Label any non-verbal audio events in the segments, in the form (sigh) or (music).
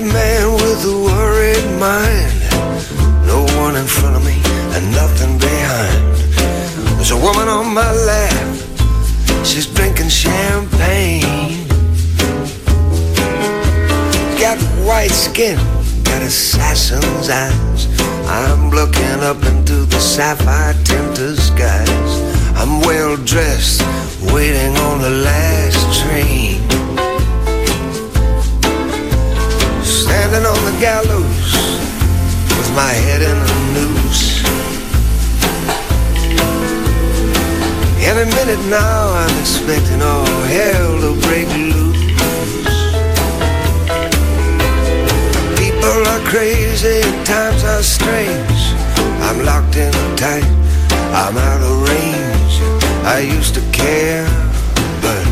worried man with a worried mind. No one in front of me and nothing behind. There's a woman on my lap. She's drinking champagne. Got white skin, got assassin's eyes. I'm looking up into the sapphire tinted skies. I'm well dressed, waiting on the last train. Gallows with my head in a noose. Any minute now, I'm expecting all hell to break loose. People are crazy, times are strange. I'm locked in tight, I'm out of range. I used to care, but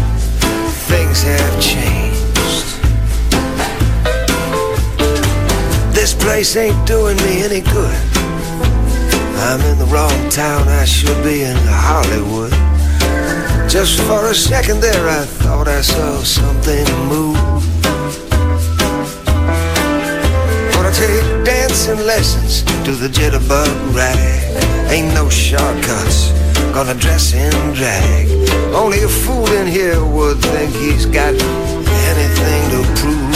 things have changed. This place ain't doing me any good. I'm in the wrong town, I should be in Hollywood. Just for a second there, I thought I saw something move. Gonna take dancing lessons to the jitterbug rag. Ain't no shortcuts, gonna dress in drag. Only a fool in here would think he's got anything to prove.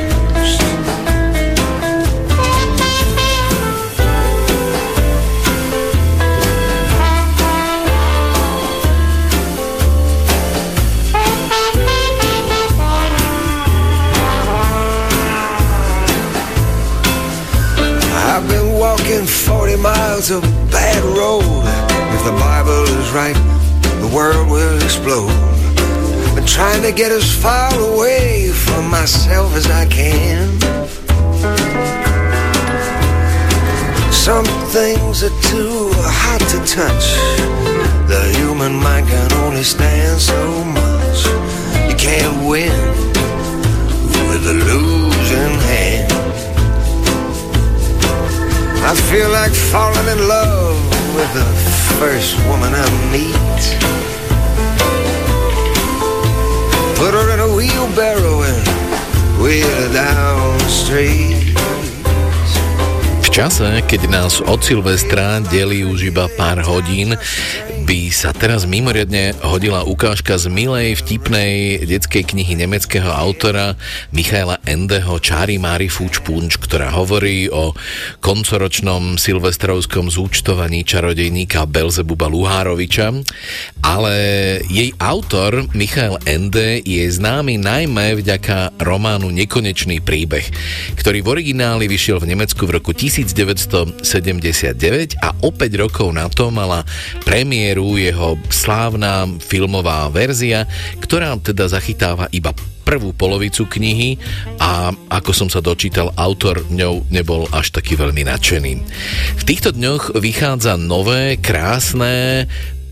Miles of bad road. If the Bible is right, the world will explode. Been trying to get as far away from myself as I can. Some things are too hot to touch. The human mind can only stand so much. You can't win with a losing hand. I feel like falling in love with the first woman I meet. Put her in a wheelbarrow and wheel her down the street. Čase, keď nás od Silvestra delí už iba pár hodín, by sa teraz mimoriadne hodila ukážka z milej, vtipnej detskej knihy nemeckého autora Michaela Endeho Čári Mári Fúčpunč, ktorá hovorí o koncoročnom silvestrovskom zúčtovaní čarodejníka Belzebuba Luhároviča, ale jej autor Michael Ende je známy najmä vďaka románu Nekonečný príbeh, ktorý v origináli vyšiel v Nemecku v roku 1979 a o 5 rokov na to mala premiéru jeho slávna filmová verzia, ktorá teda zachytáva iba prvú polovicu knihy a ako som sa dočítal, autor ňou nebol až taký veľmi nadšený. V týchto dňoch vychádza nové, krásne,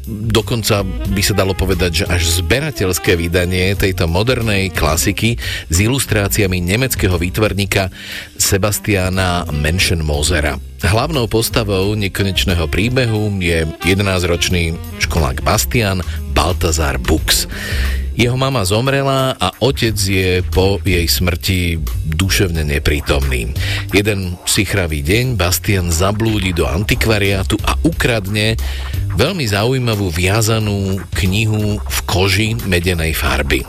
dokonca by sa dalo povedať, že až zberateľské vydanie tejto modernej klasiky s ilustráciami nemeckého výtvarníka Sebastiana Menschenmosera. Hlavnou postavou nekonečného príbehu je 11-ročný školák Bastian Baltazar Bux. Jeho mama zomrela a otec je po jej smrti duševne neprítomný. Jeden sichravý deň Bastian zablúdi do antikvariátu a ukradne veľmi zaujímavú viazanú knihu v koži medenej farby.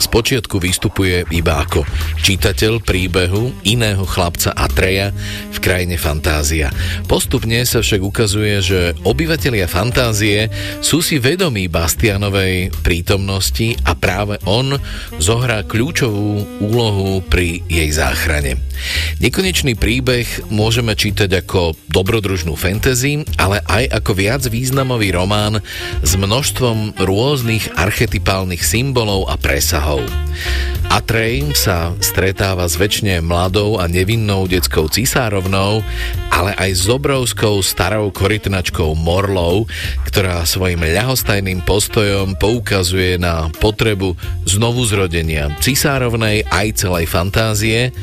Spočiatku vystupuje iba ako čitateľ príbehu iného chlapca Atreja v krajine Fantázia. Postupne sa však ukazuje, že obyvatelia Fantázie sú si vedomí Bastianovej prítomnosti a práve on zohrá kľúčovú úlohu pri jej záchrane. Nekonečný príbeh môžeme čítať ako dobrodružnú fantasy, ale aj ako viac významový román s množstvom rôznych archetypálnych symbolov a presahov vzťahov. Atrej sa stretáva s väčšine mladou a nevinnou detskou cisárovnou, ale aj s obrovskou starou korytnačkou Morlou, ktorá svojim ľahostajným postojom poukazuje na potrebu znovu zrodenia cisárovnej aj celej fantázie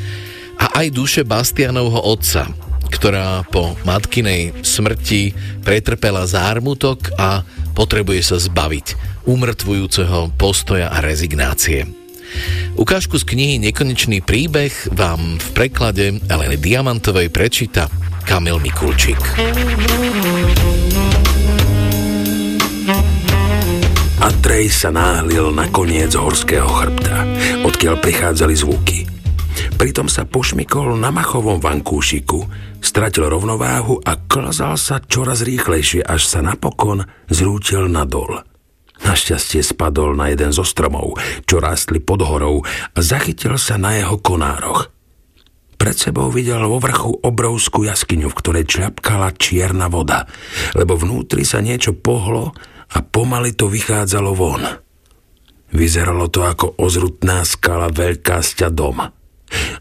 a aj duše Bastianovho otca, ktorá po matkinej smrti pretrpela zármutok a potrebuje sa zbaviť umrtvujúceho postoja a rezignácie. Ukážku z knihy Nekonečný príbeh vám v preklade Eleny Diamantovej prečíta Kamil Mikulčík. Atrej sa náhlil na koniec horského chrbta, odkiaľ prichádzali zvuky. Pritom sa pošmykol na machovom vankúšiku, stratil rovnováhu a klzal sa čoraz rýchlejšie, až sa napokon zrútil nadol. Našťastie spadol na jeden zo stromov, čo rástli pod horou a zachytil sa na jeho konároch. Pred sebou videl vo vrchu obrovskú jaskyňu, v ktorej čľapkala čierna voda, lebo vnútri sa niečo pohlo a pomaly to vychádzalo von. Vyzeralo to ako ozrutná skala veľká sťa doma.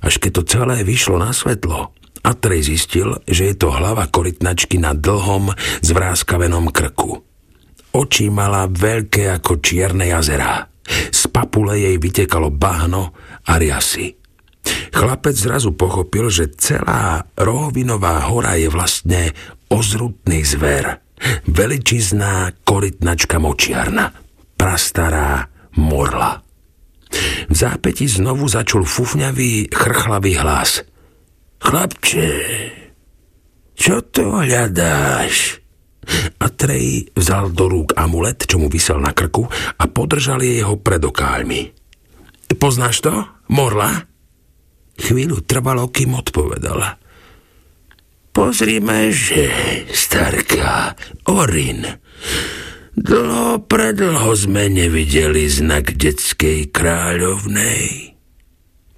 Až keď to celé vyšlo na svetlo, Atrej zistil, že je to hlava korytnačky na dlhom, zvráskavenom krku. Oči mala veľké ako čierne jazerá. Z papule jej vytekalo bahno a riasy. Chlapec zrazu pochopil, že celá rohovinová hora je vlastne ozrutný zver. Veličizná korytnačka močiarna. Prastará morla. V zápäti znovu začul fufňavý, chrchlavý hlas. Chlapče, čo to hľadáš? Atrej vzal do rúk amulet, čo mu vysel na krku a podržal jeho pred okáľmi. Poznáš to, Morla? Chvíľu trvalo, kým odpovedala. Pozrime, že, starka, Orin, Dlho, predlho sme nevideli znak detskej kráľovnej.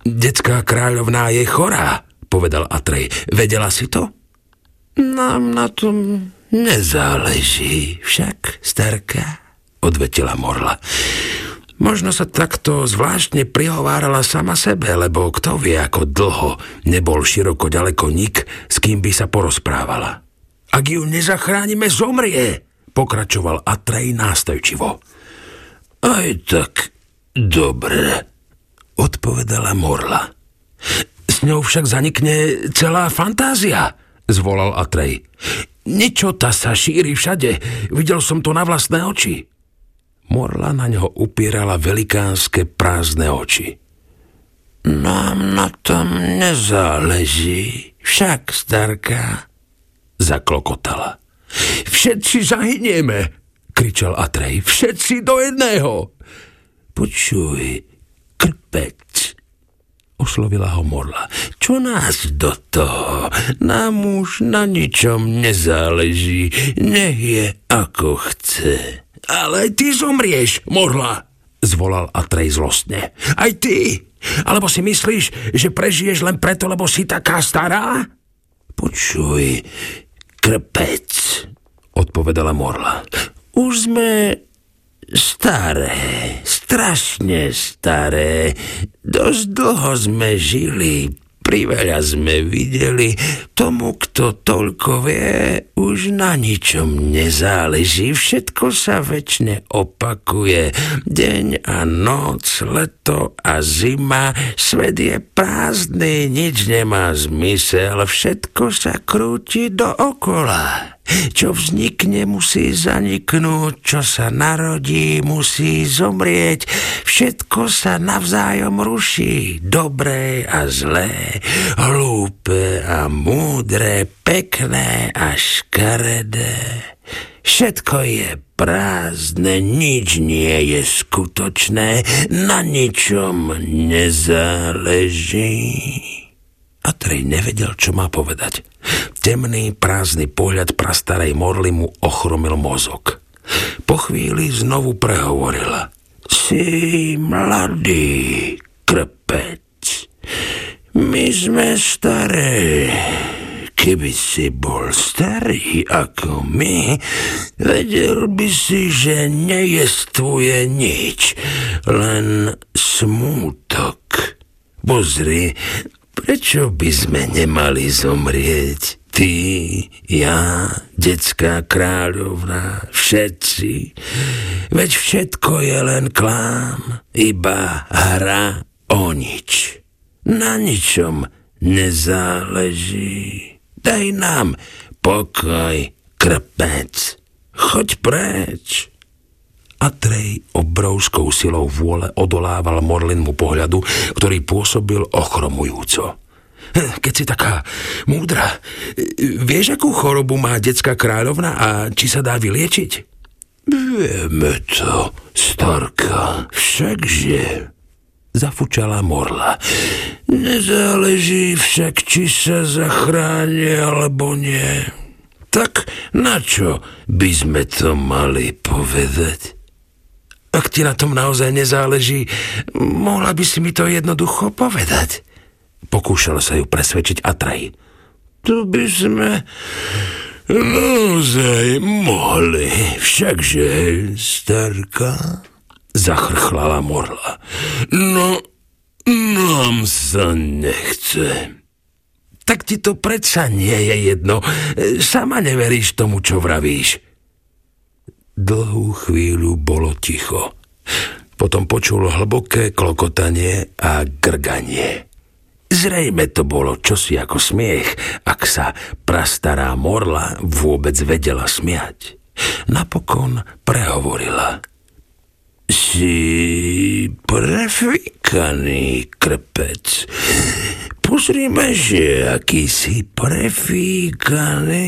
Detská kráľovná je chorá, povedal Atrej. Vedela si to? Nám na tom nezáleží však, starka, odvetila Morla. Možno sa takto zvláštne prihovárala sama sebe, lebo kto vie, ako dlho nebol široko ďaleko nik, s kým by sa porozprávala. Ak ju nezachránime, zomrie, pokračoval Atrej nástojčivo. Aj tak dobre, odpovedala Morla. S ňou však zanikne celá fantázia, zvolal Atrej. Ničota sa šíri všade, videl som to na vlastné oči. Morla na ňo upierala velikánske prázdne oči. Nám na tom nezáleží, však, starka, zaklokotala. Všetci zahynieme, kričal Atrej. Všetci do jedného. Počuj, krpec, oslovila ho Morla. Čo nás do toho? Nám už na ničom nezáleží. Nech je ako chce. Ale ty zomrieš, Morla, zvolal Atrej zlostne. Aj ty? Alebo si myslíš, že prežiješ len preto, lebo si taká stará? Počuj, krpec, odpovedala Morla. Už sme staré, strašne staré. Dosť dlho sme žili, priveľa sme videli. Tomu, kto toľko vie, už na ničom nezáleží. Všetko sa väčšine opakuje. Deň a noc, leto a zima. Svet je prázdny, nič nemá zmysel. Všetko sa krúti dookola. Čo vznikne, musí zaniknúť, čo sa narodí, musí zomrieť. Všetko sa navzájom ruší, dobré a zlé, hlúpe a múdre, pekné a škaredé. Všetko je prázdne, nič nie je skutočné, na ničom nezáleží. Atrej nevedel, čo má povedať. Temný, prázdny pohľad prastarej Morly mu ochromil mozog. Po chvíli znovu prehovorila. Si mladý, krpec. My sme staré. keby si bol starý ako my, vedel by si, že nejestvuje nič, len smútok. Pozri, prečo by sme nemali zomrieť? Ty, ja, detská kráľovna, všetci. Veď všetko je len klám, iba hra o nič. Na ničom nezáleží. Daj nám pokoj, krpec. Choď preč. Atrej obrovskou silou vôle odolával Morlinmu pohľadu, ktorý pôsobil ochromujúco. Keď si taká múdra, vieš, akú chorobu má detská kráľovna a či sa dá vyliečiť? Vieme to, starka, všakže zafučala morla. Nezáleží však, či sa zachráni alebo nie. Tak na čo by sme to mali povedať? Ak ti na tom naozaj nezáleží, mohla by si mi to jednoducho povedať. Pokúšal sa ju presvedčiť Atraj. Tu by sme naozaj mohli, všakže, starka zachrchlala Morla. No, nám sa nechce. Tak ti to predsa nie je jedno. Sama neveríš tomu, čo vravíš. Dlhú chvíľu bolo ticho. Potom počul hlboké klokotanie a grganie. Zrejme to bolo čosi ako smiech, ak sa prastará morla vôbec vedela smiať. Napokon prehovorila – si prefikaný krpec. Pozrime, že aký si prefíkaný.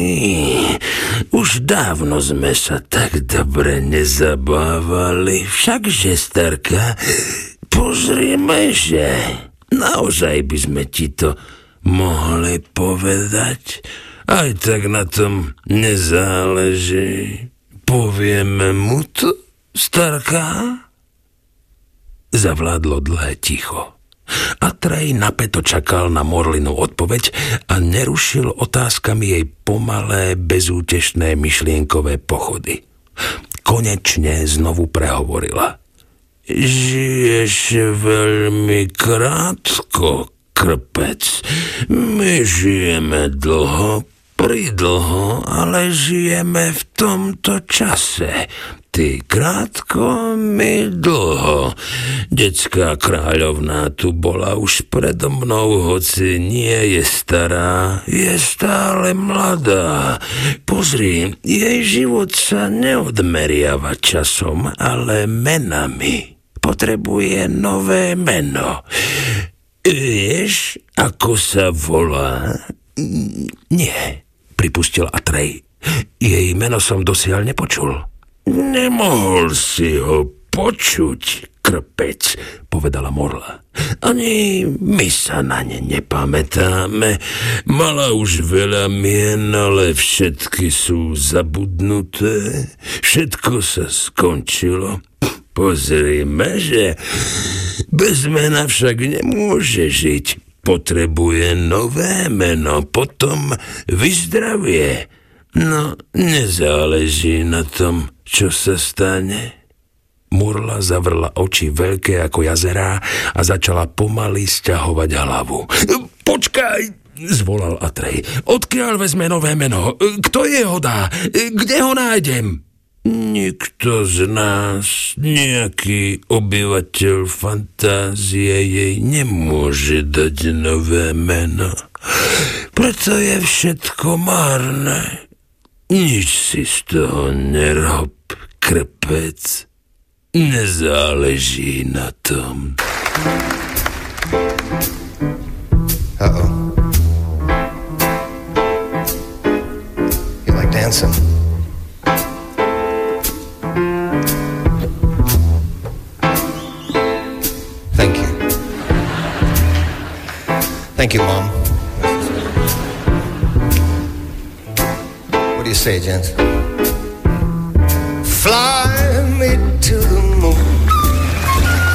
Už dávno sme sa tak dobre nezabávali. Všakže, starka, pozrime, že naozaj by sme ti to mohli povedať. Aj tak na tom nezáleží. Povieme mu to? Starka? Zavládlo dlhé ticho. Atrej napeto čakal na Morlinu odpoveď a nerušil otázkami jej pomalé, bezútešné myšlienkové pochody. Konečne znovu prehovorila. Žiješ veľmi krátko, krpec. My žijeme dlho, pridlho, ale žijeme v tomto čase. Ty krátko, my dlho. Detská kráľovná tu bola už predo mnou, hoci nie je stará, je stále mladá. Pozri, jej život sa neodmeriava časom, ale menami. Potrebuje nové meno. Vieš, ako sa volá? Nie pripustil Atrej. Jej meno som dosiaľ nepočul. Nemohol si ho počuť, krpec, povedala Morla. Ani my sa na ne nepamätáme. Mala už veľa mien, ale všetky sú zabudnuté. Všetko sa skončilo. Pozrime, že bez mena však nemôže žiť potrebuje nové meno, potom vyzdravie. No, nezáleží na tom, čo sa stane. Murla zavrla oči veľké ako jazerá a začala pomaly stiahovať hlavu. Počkaj, zvolal Atrej. Odkiaľ vezme nové meno? Kto je ho dá? Kde ho nájdem? Nikto z nás, nejaký obyvateľ fantázie jej nemôže dať nové meno. Preto je všetko márne. Nič si z toho nerob, krpec. Nezáleží na tom. Uh-oh. You like dancing? Thank you, Mom. What do you say, gents? Fly me to the moon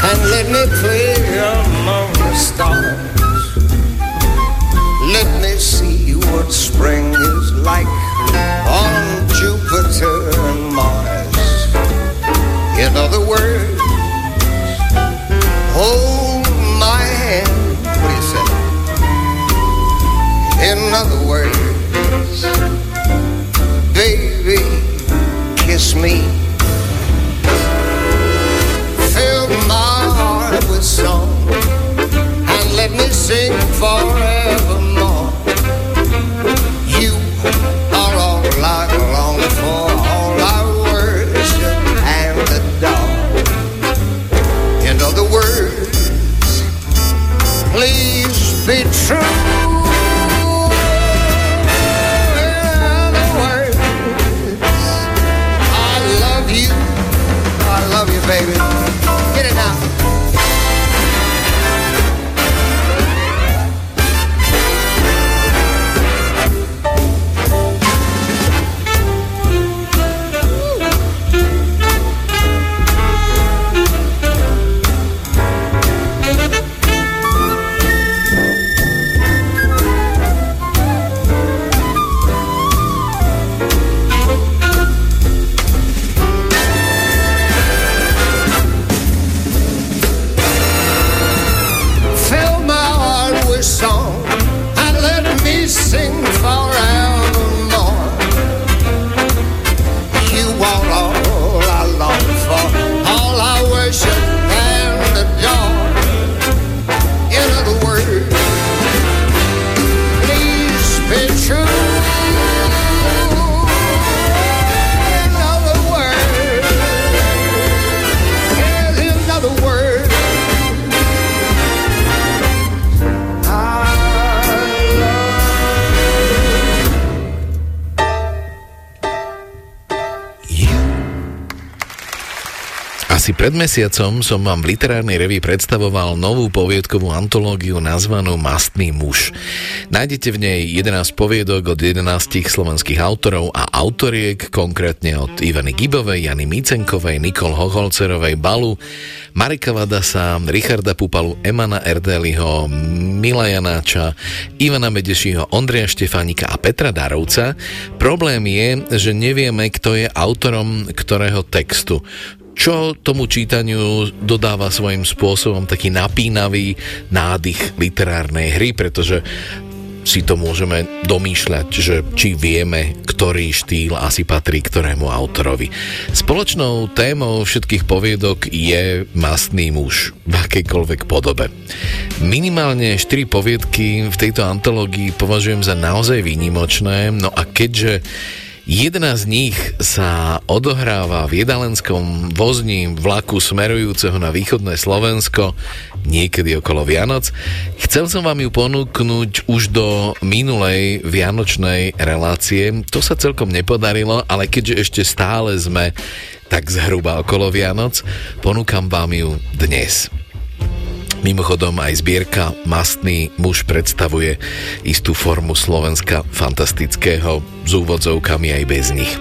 and let me play among the stars. Let me see what spring is like on Jupiter and Mars. In other words, hold my hand. What do you say? In other words baby, kiss me. Fill my heart with song and let me sing forever. Baby. Pred mesiacom som vám v literárnej revi predstavoval novú poviedkovú antológiu nazvanú Mastný muž. Nájdete v nej 11 poviedok od 11 slovenských autorov a autoriek, konkrétne od Ivany Gibovej, Jany Micenkovej, Nikol Hoholcerovej, Balu, Marika Vadasa, Richarda Pupalu, Emana Erdeliho, Mila Janáča, Ivana Medešiho, Ondreja Štefánika a Petra Darovca. Problém je, že nevieme, kto je autorom ktorého textu čo tomu čítaniu dodáva svojím spôsobom taký napínavý nádych literárnej hry, pretože si to môžeme domýšľať, že či vieme, ktorý štýl asi patrí ktorému autorovi. Spoločnou témou všetkých poviedok je mastný muž v akejkoľvek podobe. Minimálne 4 poviedky v tejto antológii považujem za naozaj výnimočné, no a keďže Jedna z nich sa odohráva v jedalenskom vozni vlaku smerujúceho na východné Slovensko niekedy okolo Vianoc. Chcel som vám ju ponúknuť už do minulej vianočnej relácie. To sa celkom nepodarilo, ale keďže ešte stále sme tak zhruba okolo Vianoc, ponúkam vám ju dnes. Mimochodom aj zbierka Mastný muž predstavuje istú formu Slovenska fantastického s úvodzovkami aj bez nich.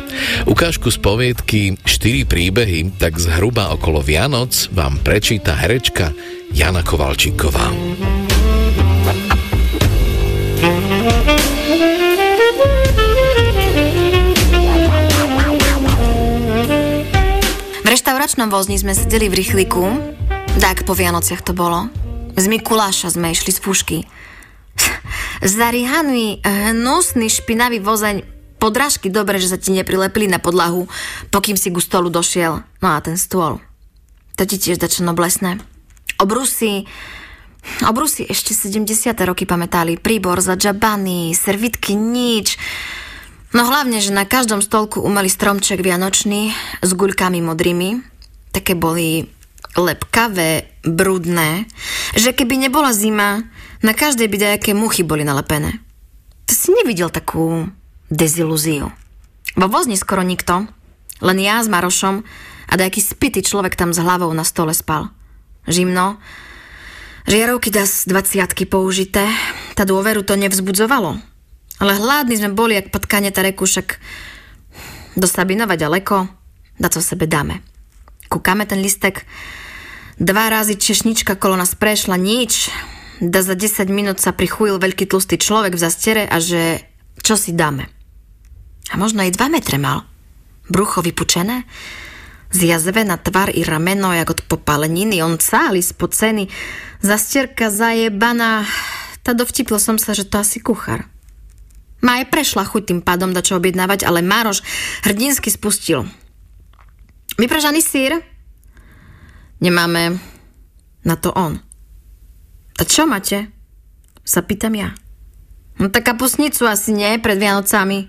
Ukážku z poviedky 4 príbehy, tak zhruba okolo Vianoc vám prečíta herečka Jana Kovalčíková. V reštauračnom vozni sme sedeli v rýchliku, tak po Vianociach to bolo. Z Mikuláša sme išli z pušky. Zarihaný, hnusný, špinavý vozeň, podrážky dobre, že sa ti neprilepili na podlahu, pokým si ku stolu došiel. No a ten stôl. To ti tiež dačo noblesné. Obrusy, obrusy ešte 70. roky pamätali. Príbor za džabany, servitky, nič. No hlavne, že na každom stolku umeli stromček vianočný s guľkami modrými. Také boli lepkavé, brudné, že keby nebola zima, na každej by dajaké muchy boli nalepené. To si nevidel takú dezilúziu. Vo vozni skoro nikto, len ja s Marošom a dajaký spitý človek tam s hlavou na stole spal. Žimno, žiarovky das 20 použité, tá dôveru to nevzbudzovalo. Ale hladní sme boli, jak potkanie reku, však do Sabinova ďaleko, na co sebe dáme. Kúkame ten listek, Dva razy češnička kolo nás prešla, nič. Da za 10 minút sa prichujil veľký tlustý človek v zastere a že čo si dáme. A možno aj 2 metre mal. Brucho vypučené, zjazve na tvar i rameno, jak od popáleniny, on cáli spod ceny, zastierka zajebaná, tá dovtipil som sa, že to asi kuchár. Ma aj prešla chuť tým pádom dačo objednávať, ale Mároš hrdinsky spustil. Vypražaný sír? Nemáme na to on. A čo máte? Sa pýtam ja. No tak kapusnicu asi nie, pred Vianocami.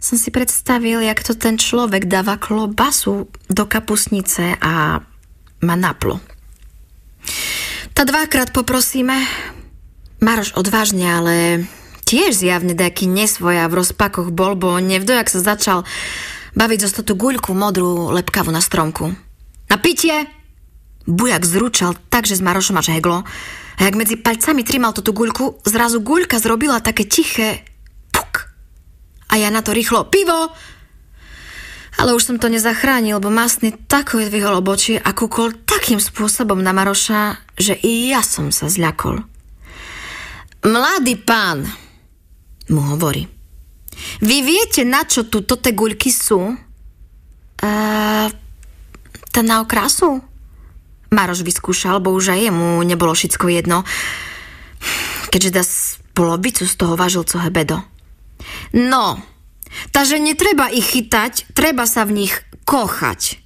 Som si predstavil, jak to ten človek dáva klobasu do kapusnice a ma naplo. Ta dvakrát poprosíme. Maroš odvážne, ale tiež zjavne nejaký nesvoja v rozpakoch bol, bo nevdojak sa začal baviť zo tú guľku modrú lepkavu na stromku. Na pitie! Bujak zručal tak, že s Marošom až heglo. A jak medzi palcami trimal tú guľku, zrazu guľka zrobila také tiché puk. A ja na to rýchlo pivo! Ale už som to nezachránil, bo masný tako dvihol obočie a kúkol takým spôsobom na Maroša, že i ja som sa zľakol. Mladý pán, mu hovorí, vy viete, na čo tu tote guľky sú? Uh, tá na okrasu? Maroš vyskúšal, bo už aj jemu nebolo všetko jedno, keďže dá polovicu z toho vážil co hebedo. No, takže netreba ich chytať, treba sa v nich kochať.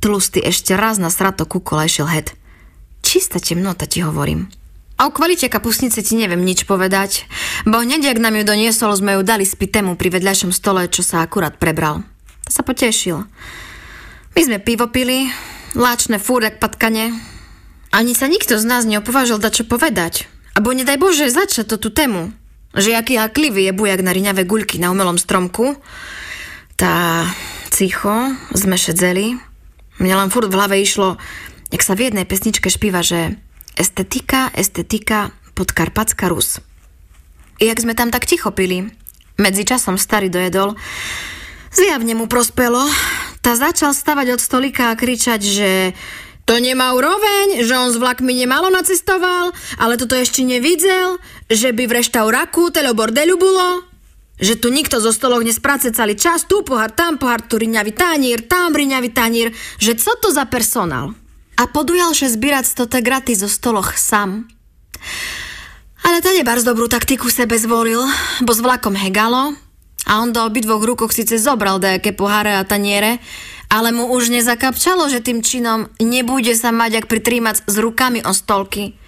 Tlustý ešte raz na srato kukol išiel het. Čistá temnota ti hovorím. A o kvalite kapusnice ti neviem nič povedať, bo hneď, ak nám ju doniesol, sme ju dali spitému pri vedľajšom stole, čo sa akurát prebral. To sa potešil. My sme pivo pili, láčne fúr jak patkane. Ani sa nikto z nás neopovážil dať čo povedať. Abo nedaj Bože začať to tú tému. Že aký haklivý je bujak na riňavé guľky na umelom stromku. Tá cicho sme šedzeli. Mne len furt v hlave išlo, jak sa v jednej pesničke špíva, že estetika, estetika, podkarpatská Rus. I jak sme tam tak ticho pili, medzi časom starý dojedol, zjavne mu prospelo, tá začal stavať od stolika a kričať, že to nemá úroveň, že on s vlakmi nemalo nacestoval, ale toto ešte nevidel, že by v reštauraku telo bordelu bolo, že tu nikto zo stolok nesprace celý čas, tu pohár, tam pohár, tu riňavý tanír, tam riňavý tanír, že co to za personál? A podujal, že zbírať stote graty zo stoloch sám. Ale to nebarz dobrú taktiku sebe zvolil, bo s vlakom hegalo a on do obidvoch rukoch síce zobral dajaké poháre a taniere, ale mu už nezakapčalo, že tým činom nebude sa mať ak pritrímať s rukami o stolky.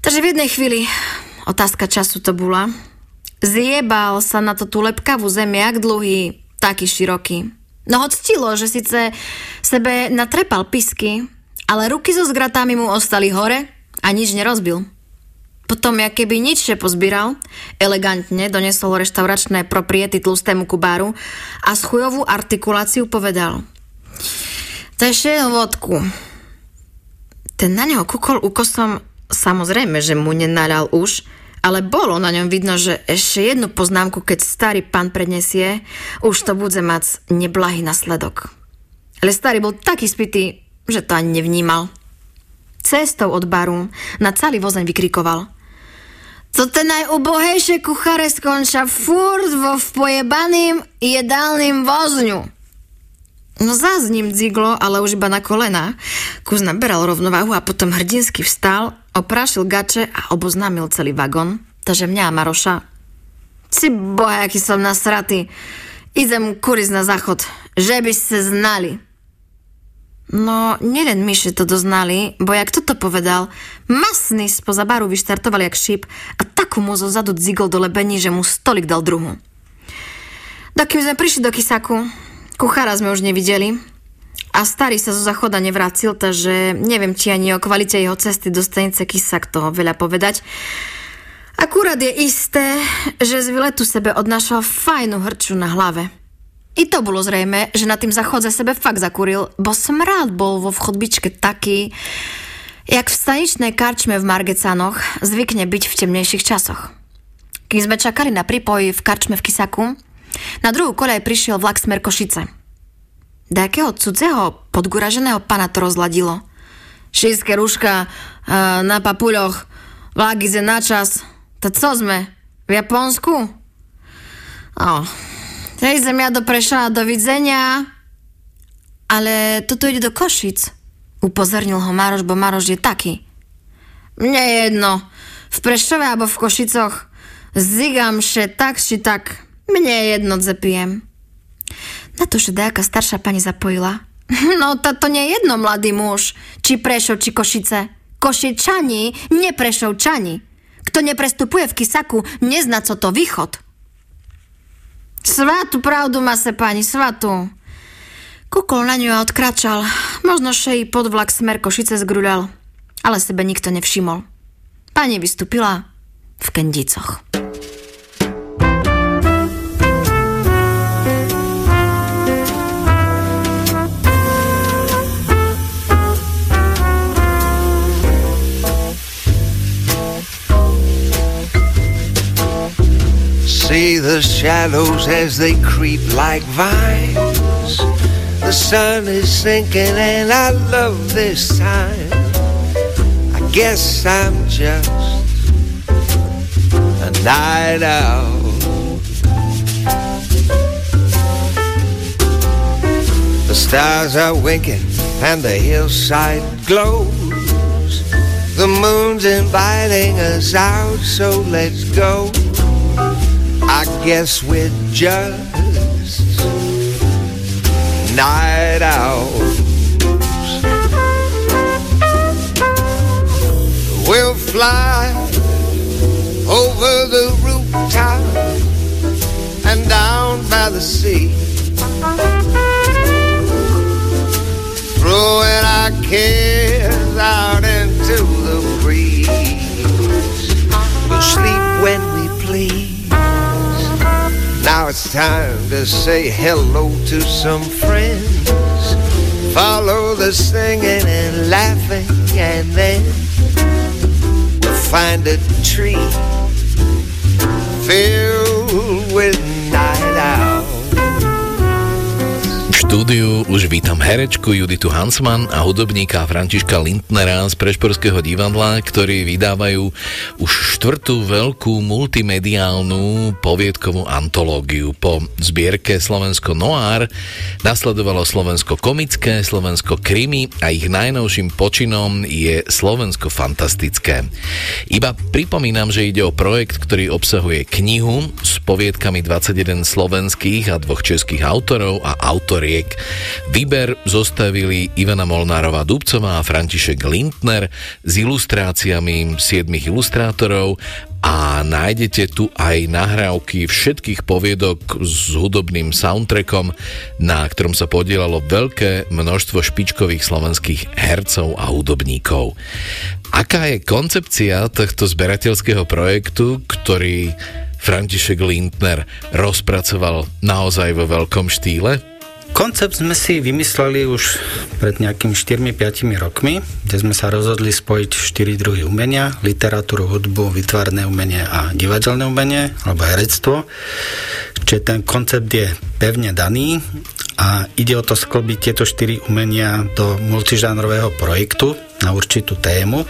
Takže v jednej chvíli, otázka času to bola, zjebal sa na to tú lepkavú zemi, jak dlhý, taký široký. No hoctilo, že síce sebe natrepal pisky, ale ruky so zgratami mu ostali hore a nič nerozbil. Potom, jak keby nič pozbíral, elegantne donesol reštauračné propriety tlustému kubáru a s chujovú artikuláciu povedal Tešte vodku. Ten na neho kukol úkosom, samozrejme, že mu nenalal už, ale bolo na ňom vidno, že ešte jednu poznámku, keď starý pán prednesie, už to bude mať neblahý nasledok. Ale starý bol taký spitý, že to ani nevnímal. Cestou od baru na celý vozeň vykrikoval – to te najubohejšie kuchare skončia furt vo pojebaným jedálnym vozňu. No zás ním dziglo, ale už iba na kolena. Kus naberal rovnováhu a potom hrdinsky vstal, oprášil gače a oboznámil celý vagón, takže mňa a Maroša. Si boha, aký som nasratý. Idem kuriť na záchod, že by ste znali. No, nielen myši to doznali, bo jak toto povedal, masný spoza baru vyštartoval jak šíp a takú mu zo zadu dzigol do lebení, že mu stolik dal druhu. Dokým sme prišli do kysaku, kuchára sme už nevideli a starý sa zo zachoda nevrátil, takže neviem, či ani o kvalite jeho cesty do stanice kysak toho veľa povedať. Akurát je isté, že z vyletu sebe odnášal fajnú hrču na hlave – i to bolo zrejme, že na tým zachodze sebe fakt zakuril, bo smrad bol vo vchodbičke taký, jak v staničnej karčme v Margecanoch zvykne byť v temnejších časoch. Kým sme čakali na pripoj v karčme v Kisaku, na druhú koľaj prišiel vlak smer Košice. Dajakého cudzého podguraženého pana to rozladilo. Šíske rúška uh, na papuľoch, vlak ide na čas. To co sme? V Japonsku? Oh, Hej, zemia do Prešova, dowidzenia. Ale toto ide do Košic. Upozornil ho Maroš, bo Maroš je taký. Mne jedno. V Prešove alebo v Košicoch. Zigam še tak či tak. Mne jedno zepijem. Na to, že nejaká staršia pani zapojila. (laughs) No, to nie je jedno, mladý muž. Či Prešov, či Košice. Košičani, neprešovčani. Kto neprestupuje v Kisaku, nezná, co to východ. Svatú pravdu má se, pani, svatú. Kukol na ňu a odkračal. Možno šeji pod vlak smer Košice zgruľal. Ale sebe nikto nevšimol. Pani vystúpila v Kendicoch. See the shadows as they creep like vines. The sun is sinking and I love this time. I guess I'm just a night owl. The stars are winking and the hillside glows. The moon's inviting us out, so let's go. I guess we're just night owls. We'll fly over the rooftop and down by the sea. Throwing our cares out into Now it's time to say hello to some friends. Follow the singing and laughing, and then we'll find a tree filled štúdiu už vítam herečku Juditu Hansman a hudobníka Františka Lindnera z Prešporského divadla, ktorí vydávajú už štvrtú veľkú multimediálnu poviedkovú antológiu. Po zbierke Slovensko Noir nasledovalo Slovensko komické, Slovensko krimi a ich najnovším počinom je Slovensko fantastické. Iba pripomínam, že ide o projekt, ktorý obsahuje knihu s poviedkami 21 slovenských a dvoch českých autorov a autoriek Riek. Výber zostavili Ivana Molnárová Dubcová a František Lindner s ilustráciami siedmých ilustrátorov a nájdete tu aj nahrávky všetkých poviedok s hudobným soundtrackom, na ktorom sa podielalo veľké množstvo špičkových slovenských hercov a hudobníkov. Aká je koncepcia tohto zberateľského projektu, ktorý František Lindner rozpracoval naozaj vo veľkom štýle? Koncept sme si vymysleli už pred nejakými 4-5 rokmi, kde sme sa rozhodli spojiť 4 druhy umenia, literatúru, hudbu, vytvárne umenie a divadelné umenie, alebo herectvo. Čiže ten koncept je pevne daný a ide o to sklbiť tieto 4 umenia do multižánrového projektu na určitú tému.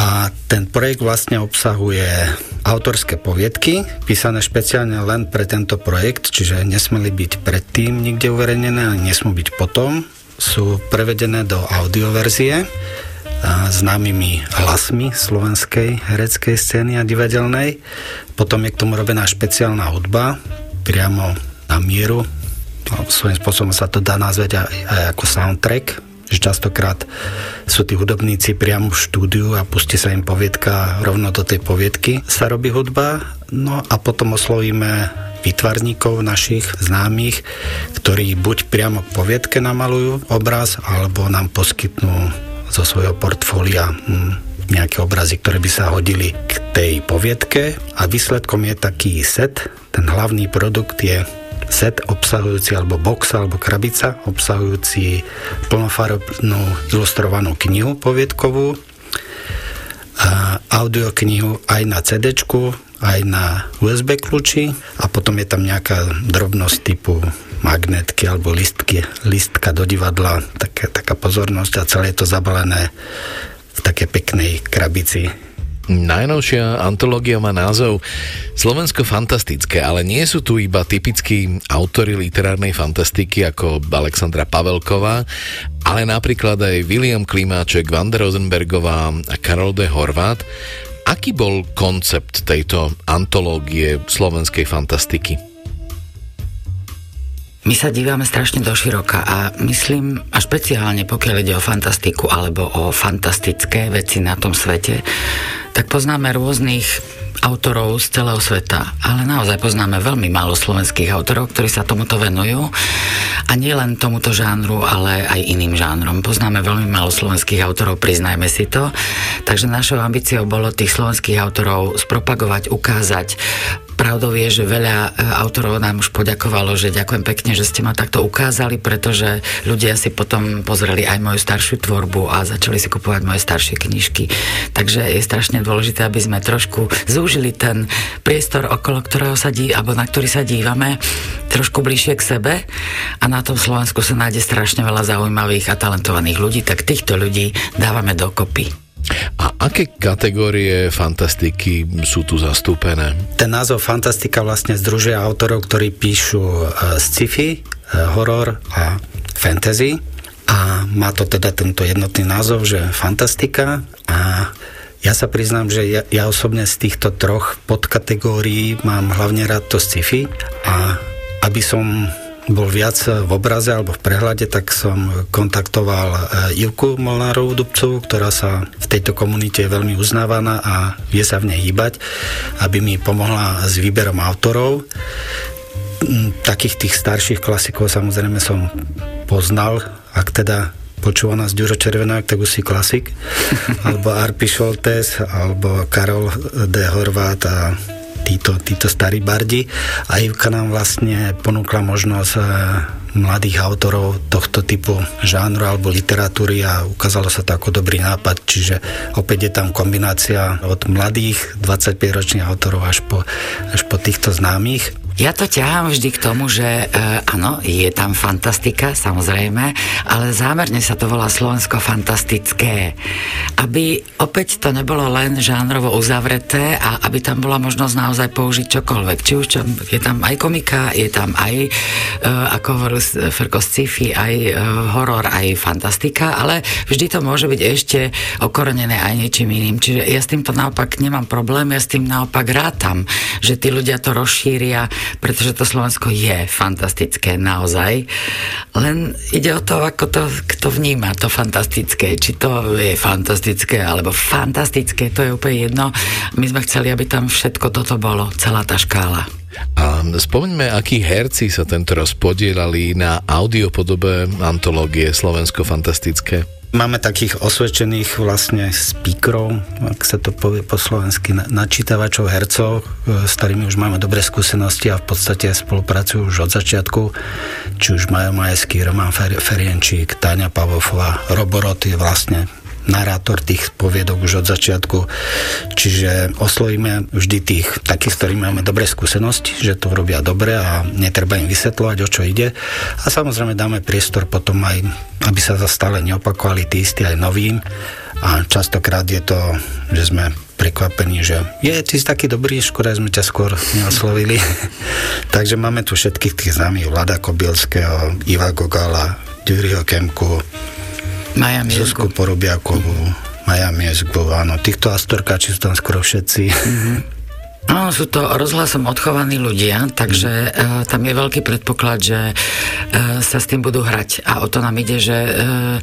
A ten projekt vlastne obsahuje autorské poviedky, písané špeciálne len pre tento projekt, čiže nesmeli byť predtým nikde uverejnené, a nesmú byť potom. Sú prevedené do audioverzie známymi hlasmi slovenskej hereckej scény a divadelnej. Potom je k tomu robená špeciálna hudba, priamo na mieru. No, svojím spôsobom sa to dá nazvať aj, aj ako soundtrack že častokrát sú tí hudobníci priamo v štúdiu a pustí sa im poviedka rovno do tej poviedky sa robí hudba. No a potom oslovíme výtvarníkov našich známych, ktorí buď priamo k poviedke namalujú obraz, alebo nám poskytnú zo svojho portfólia hm, nejaké obrazy, ktoré by sa hodili k tej poviedke a výsledkom je taký set. Ten hlavný produkt je set obsahujúci, alebo box, alebo krabica obsahujúci plnofarebnú ilustrovanú knihu poviedkovú, audioknihu aj na CD, aj na USB kľúči a potom je tam nejaká drobnosť typu magnetky alebo listky, listka do divadla, taká, taká pozornosť a celé je to zabalené v také peknej krabici Najnovšia antológia má názov Slovensko fantastické, ale nie sú tu iba typickí autory literárnej fantastiky ako Alexandra Pavelková, ale napríklad aj William Klimáček, Vanda Rosenbergová a Karol de Horvát. Aký bol koncept tejto antológie slovenskej fantastiky? My sa dívame strašne do široka a myslím, a špeciálne pokiaľ ide o fantastiku alebo o fantastické veci na tom svete, tak poznáme rôznych autorov z celého sveta, ale naozaj poznáme veľmi málo slovenských autorov, ktorí sa tomuto venujú a nie len tomuto žánru, ale aj iným žánrom. Poznáme veľmi málo slovenských autorov, priznajme si to. Takže našou ambíciou bolo tých slovenských autorov spropagovať, ukázať, Pravdou je, že veľa e, autorov nám už poďakovalo, že ďakujem pekne, že ste ma takto ukázali, pretože ľudia si potom pozreli aj moju staršiu tvorbu a začali si kupovať moje staršie knižky. Takže je strašne dôležité, aby sme trošku zúžili ten priestor, okolo ktorého sa dí, alebo na ktorý sa dívame, trošku bližšie k sebe a na tom Slovensku sa nájde strašne veľa zaujímavých a talentovaných ľudí, tak týchto ľudí dávame dokopy. A aké kategórie fantastiky sú tu zastúpené? Ten názov fantastika vlastne združuje autorov, ktorí píšu uh, sci-fi, uh, horor a fantasy. A má to teda tento jednotný názov, že fantastika. A ja sa priznám, že ja, ja osobne z týchto troch podkategórií mám hlavne rád to sci-fi. A aby som bol viac v obraze alebo v prehľade, tak som kontaktoval eh, Ivku Molnárovú Dubcovú, ktorá sa v tejto komunite je veľmi uznávaná a vie sa v nej hýbať, aby mi pomohla s výberom autorov. Mm, takých tých starších klasikov samozrejme som poznal, ak teda počúva nás Ďuro Červenák, tak už si klasik, (laughs) alebo Arpi Šoltes, alebo Karol D. Horvát a títo, títo starí bardi a Ivka nám vlastne ponúkla možnosť eh, mladých autorov tohto typu žánru alebo literatúry a ukázalo sa to ako dobrý nápad, čiže opäť je tam kombinácia od mladých 25-ročných autorov až po, až po týchto známych. Ja to ťahám vždy k tomu, že e, áno, je tam fantastika, samozrejme, ale zámerne sa to volá Slovensko fantastické. Aby opäť to nebolo len žánrovo uzavreté a aby tam bola možnosť naozaj použiť čokoľvek. Či už čo, je tam aj komika, je tam aj, e, ako hovoril Ferko sci-fi, aj e, horor, aj fantastika, ale vždy to môže byť ešte okorenené aj niečím iným. Čiže ja s týmto naopak nemám problém, ja s tým naopak rátam, že tí ľudia to rozšíria pretože to Slovensko je fantastické naozaj. Len ide o to, ako to kto vníma, to fantastické. Či to je fantastické, alebo fantastické, to je úplne jedno. My sme chceli, aby tam všetko toto bolo, celá tá škála. A spomeňme, akí herci sa tento raz podielali na audiopodobe antológie Slovensko fantastické. Máme takých osvedčených vlastne speakerov, ak sa to povie po slovensky, načítavačov, hercov, e, s ktorými už máme dobré skúsenosti a v podstate spolupracujú už od začiatku. Či už Majo Majeský, Roman Ferienčík, Táňa Pavofová, Roborot je vlastne narátor tých poviedok už od začiatku. Čiže oslovíme vždy tých takých, s ktorými máme dobré skúsenosti, že to robia dobre a netreba im vysvetľovať, o čo ide. A samozrejme dáme priestor potom aj, aby sa stále neopakovali tí istí aj novým. A častokrát je to, že sme prekvapení, že je, ty si taký dobrý, škoda, sme ťa skôr neoslovili. (laughs) Takže máme tu všetkých tých známych Vlada Kobielského, Iva Gogala, Duriho Kemku, Miezgu. Zuzku Porobiakovú, Maja Miezgu, áno, týchto astorkáči sú tam skoro všetci. Mm-hmm. No, sú to rozhlasom odchovaní ľudia, takže uh, tam je veľký predpoklad, že uh, sa s tým budú hrať. A o to nám ide, že uh,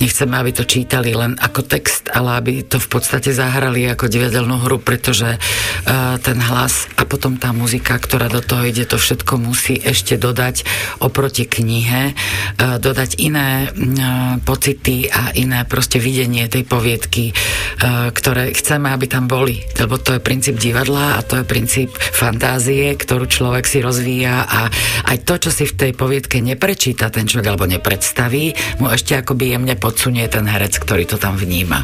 nechceme, aby to čítali len ako text, ale aby to v podstate zahrali ako divadelnú hru, pretože uh, ten hlas a potom tá muzika, ktorá do toho ide, to všetko musí ešte dodať oproti knihe, uh, dodať iné uh, pocity a iné proste videnie tej poviedky, uh, ktoré chceme, aby tam boli. Lebo to je princíp divadla a to je princíp fantázie, ktorú človek si rozvíja a aj to, čo si v tej poviedke neprečíta ten človek alebo nepredstaví, mu ešte akoby jemne podsunie ten herec, ktorý to tam vníma.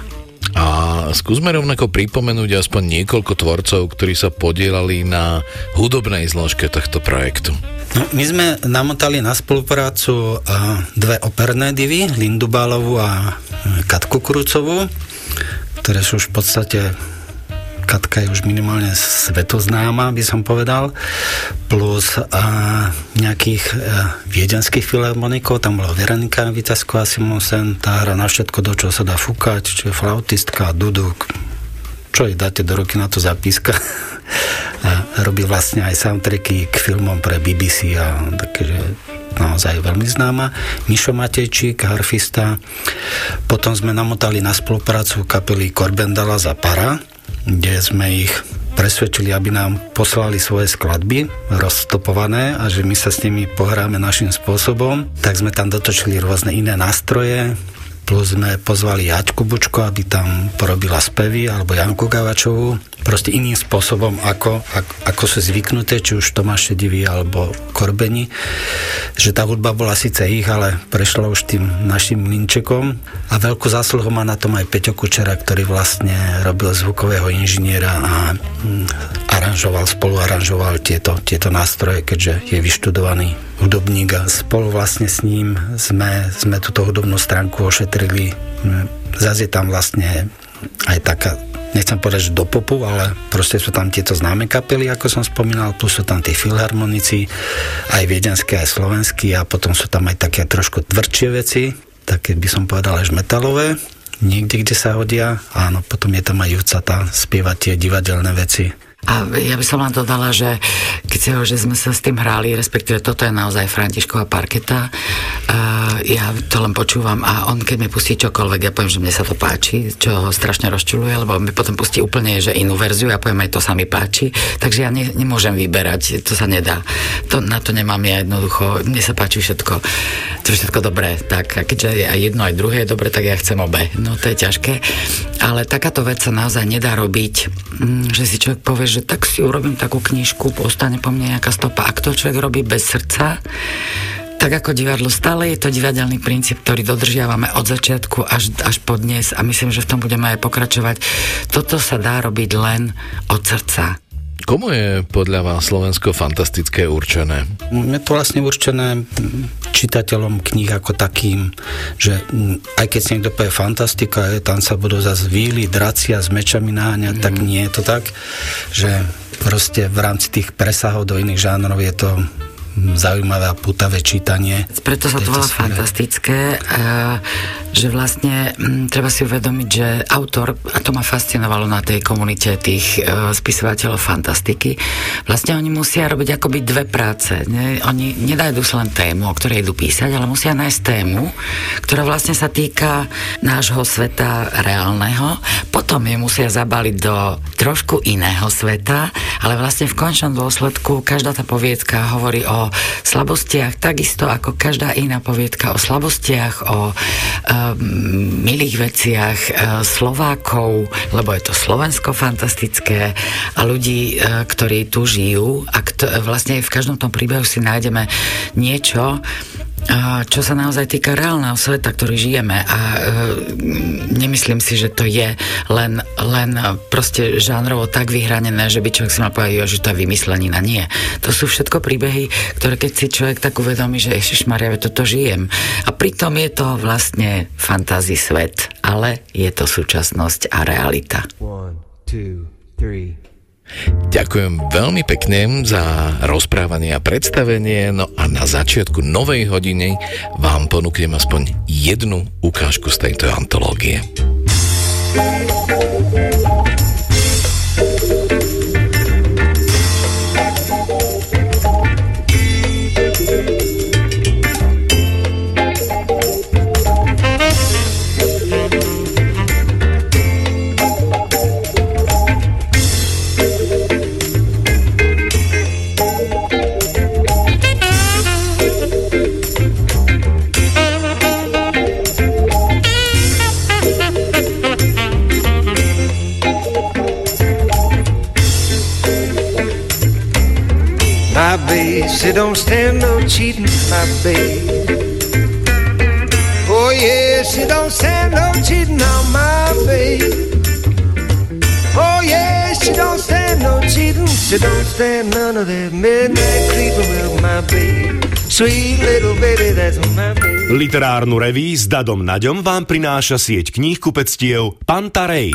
A skúsme rovnako pripomenúť aspoň niekoľko tvorcov, ktorí sa podielali na hudobnej zložke tohto projektu. No, my sme namotali na spoluprácu dve operné divy, Lindu Bálovú a e, Katku Krucovú, ktoré sú už v podstate Katka je už minimálne svetoznáma, by som povedal, plus a, nejakých a, e, viedenských filharmonikov, tam bola Veronika Vitesková Simonsen, tá hra na všetko, do čoho sa dá fúkať, čiže flautistka, duduk, čo jej dáte do ruky na to zapíska. a robí vlastne aj soundtracky k filmom pre BBC a takže naozaj veľmi známa. Mišo Matejčík, harfista. Potom sme namotali na spoluprácu kapely Korbendala za Para, kde sme ich presvedčili, aby nám poslali svoje skladby rozstopované a že my sa s nimi pohráme našim spôsobom. Tak sme tam dotočili rôzne iné nástroje, plus sme pozvali Jačku Bučko, aby tam porobila spevy, alebo Janku Gavačovú, proste iným spôsobom, ako, ako, ako sú zvyknuté, či už Tomáš Šedivý alebo Korbeni, že tá hudba bola síce ich, ale prešla už tým našim linčekom a veľkú zásluhu má na tom aj Peťo Kučera, ktorý vlastne robil zvukového inžiniera a mm, aranžoval, spoluaranžoval tieto, tieto nástroje, keďže je vyštudovaný hudobník a spolu vlastne s ním sme, sme túto hudobnú stránku ošetrili. Zase je tam vlastne aj taká nechcem povedať, že do popu, ale proste sú tam tieto známe kapely, ako som spomínal, plus sú tam tí filharmonici, aj viedenské, aj slovenský a potom sú tam aj také trošku tvrdšie veci, také by som povedal až metalové, niekde, kde sa hodia. Áno, potom je tam aj Jucata spievať tie divadelné veci. A ja by som len dodala, že keď že sme sa s tým hrali, respektíve toto je naozaj Františková parketa, uh, ja to len počúvam a on keď mi pustí čokoľvek, ja poviem, že mne sa to páči, čo ho strašne rozčuluje, lebo mi potom pustí úplne že inú verziu, ja poviem, aj to sa mi páči, takže ja ne, nemôžem vyberať, to sa nedá. To, na to nemám ja jednoducho, mne sa páči všetko, to je všetko dobré, tak a keďže aj jedno, aj druhé je dobre, tak ja chcem obe. No to je ťažké, ale takáto vec sa naozaj nedá robiť, mm, že si človek povie, že tak si urobím takú knižku, ostane po mne nejaká stopa. Ak to človek robí bez srdca, tak ako divadlo, stále je to divadelný princíp, ktorý dodržiavame od začiatku až, až po dnes a myslím, že v tom budeme aj pokračovať. Toto sa dá robiť len od srdca. Komu je podľa vás Slovensko fantastické určené? Je to vlastne určené čitateľom kníh ako takým, že aj keď si niekto povie fantastika, tam sa budú zase víly, dracia s mečami náňať, mm. tak mhm. nie je to tak, že proste v rámci tých presahov do iných žánrov je to zaujímavé a putavé čítanie. Preto sa to volá fantastické, že vlastne m, treba si uvedomiť, že autor, a to ma fascinovalo na tej komunite tých uh, spisovateľov fantastiky, vlastne oni musia robiť akoby dve práce. Ne? Oni nedajú sa len tému, o ktorej idú písať, ale musia nájsť tému, ktorá vlastne sa týka nášho sveta reálneho. Potom je musia zabaliť do trošku iného sveta, ale vlastne v končnom dôsledku každá tá poviedka hovorí o slabostiach, takisto ako každá iná poviedka o slabostiach, o e, milých veciach e, Slovákov, lebo je to Slovensko fantastické a ľudí, e, ktorí tu žijú a kto, vlastne v každom tom príbehu si nájdeme niečo, čo sa naozaj týka reálneho sveta, ktorý žijeme a e, nemyslím si, že to je len, len proste žánrovo tak vyhranené, že by človek si mal povedať, že to je vymyslenina. Nie. To sú všetko príbehy, ktoré keď si človek tak uvedomí, že Maria, toto žijem. A pritom je to vlastne fantasy svet, ale je to súčasnosť a realita. One, two, three. Ďakujem veľmi pekne za rozprávanie a predstavenie, no a na začiatku novej hodiny vám ponúknem aspoň jednu ukážku z tejto antológie. She don't stand no cheating, my babe. Oh yeah, she don't stand no cheating on my babe. Oh yeah, she don't stand no cheating. She don't stand none of that midnight creeping with my babe. Literárnu reví s Dadom Naďom vám prináša sieť kníh kupectiev Pantarej.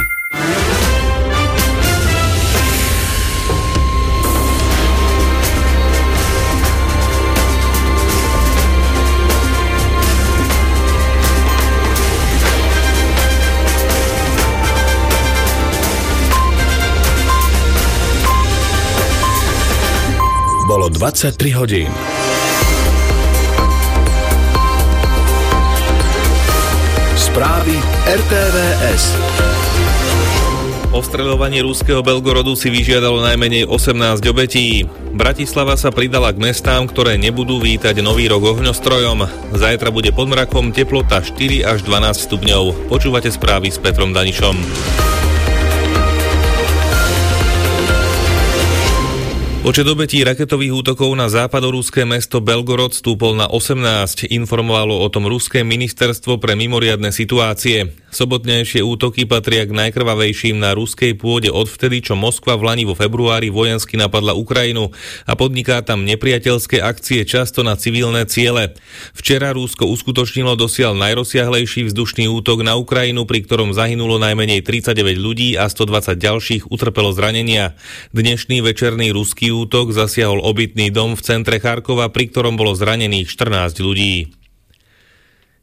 23 hodín. Správy RTVS. Ostreľovanie ruského Belgorodu si vyžiadalo najmenej 18 obetí. Bratislava sa pridala k mestám, ktoré nebudú vítať nový rok ohňostrojom. Zajtra bude pod mrakom teplota 4 až 12 stupňov. Počúvate správy s Petrom Danišom. Počet obetí raketových útokov na západoruské mesto Belgorod stúpol na 18, informovalo o tom ruské ministerstvo pre mimoriadne situácie. Sobotnejšie útoky patria k najkrvavejším na ruskej pôde odvtedy, čo Moskva v Lani vo februári vojensky napadla Ukrajinu a podniká tam nepriateľské akcie často na civilné ciele. Včera Rusko uskutočnilo dosiaľ najrozsiahlejší vzdušný útok na Ukrajinu, pri ktorom zahynulo najmenej 39 ľudí a 120 ďalších utrpelo zranenia. Dnešný večerný ruský útok zasiahol obytný dom v centre Charkova, pri ktorom bolo zranených 14 ľudí.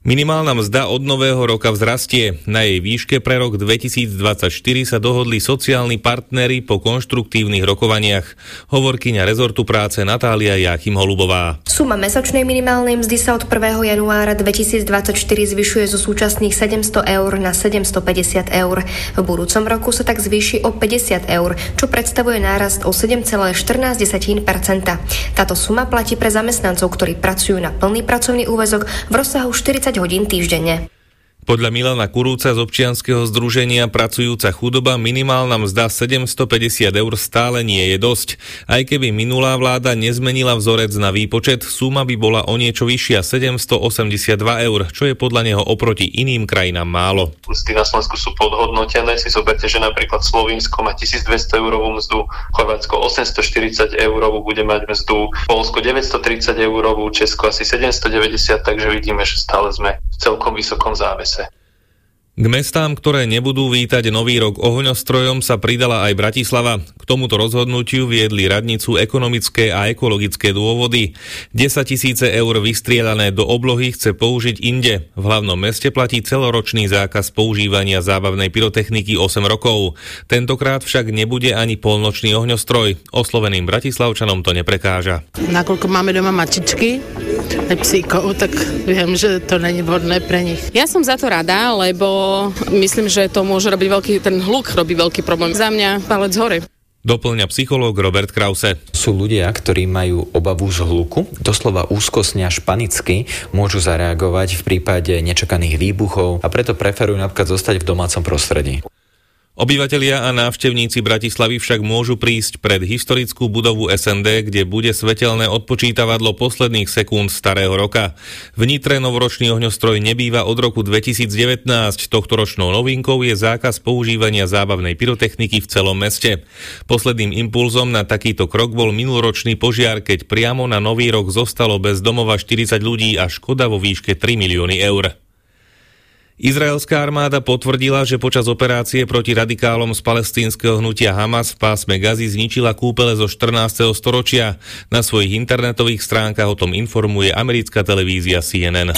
Minimálna mzda od nového roka vzrastie. Na jej výške pre rok 2024 sa dohodli sociálni partnery po konštruktívnych rokovaniach. Hovorkyňa rezortu práce Natália Jáchym Holubová. Suma mesačnej minimálnej mzdy sa od 1. januára 2024 zvyšuje zo súčasných 700 eur na 750 eur. V budúcom roku sa tak zvýši o 50 eur, čo predstavuje nárast o 7,14% Táto suma platí pre zamestnancov, ktorí pracujú na plný pracovný úvezok v rozsahu 40 hodín týždenne. Podľa Milana Kurúca z občianskeho združenia Pracujúca chudoba minimálna mzda 750 eur stále nie je dosť. Aj keby minulá vláda nezmenila vzorec na výpočet, suma by bola o niečo vyššia 782 eur, čo je podľa neho oproti iným krajinám málo. Mzdy na Slovensku sú podhodnotené. Si zoberte, že napríklad Slovinsko má 1200 eurovú mzdu, Chorvátsko 840 eurovú bude mať mzdu, Polsko 930 eurovú, Česko asi 790, takže vidíme, že stále sme v celkom vysokom závese. K mestám, ktoré nebudú vítať nový rok ohňostrojom, sa pridala aj Bratislava. K tomuto rozhodnutiu viedli radnicu ekonomické a ekologické dôvody. 10 tisíce eur vystrielané do oblohy chce použiť inde. V hlavnom meste platí celoročný zákaz používania zábavnej pyrotechniky 8 rokov. Tentokrát však nebude ani polnočný ohňostroj. Osloveným bratislavčanom to neprekáža. Nakoľko máme doma mačičky, aj psíkov, tak viem, že to není vhodné pre nich. Ja som za to rada, lebo myslím, že to môže robiť veľký, ten hluk robí veľký problém. Za mňa palec hore. Doplňa psychológ Robert Krause. Sú ľudia, ktorí majú obavu z hluku, doslova úzkostne až panicky môžu zareagovať v prípade nečakaných výbuchov a preto preferujú napríklad zostať v domácom prostredí. Obyvatelia a návštevníci Bratislavy však môžu prísť pred historickú budovu SND, kde bude svetelné odpočítavadlo posledných sekúnd starého roka. V Nitre novoročný ohňostroj nebýva od roku 2019. Tohtoročnou novinkou je zákaz používania zábavnej pyrotechniky v celom meste. Posledným impulzom na takýto krok bol minuloročný požiar, keď priamo na nový rok zostalo bez domova 40 ľudí a škoda vo výške 3 milióny eur. Izraelská armáda potvrdila, že počas operácie proti radikálom z palestínskeho hnutia Hamas v pásme Gazy zničila kúpele zo 14. storočia. Na svojich internetových stránkach o tom informuje americká televízia CNN.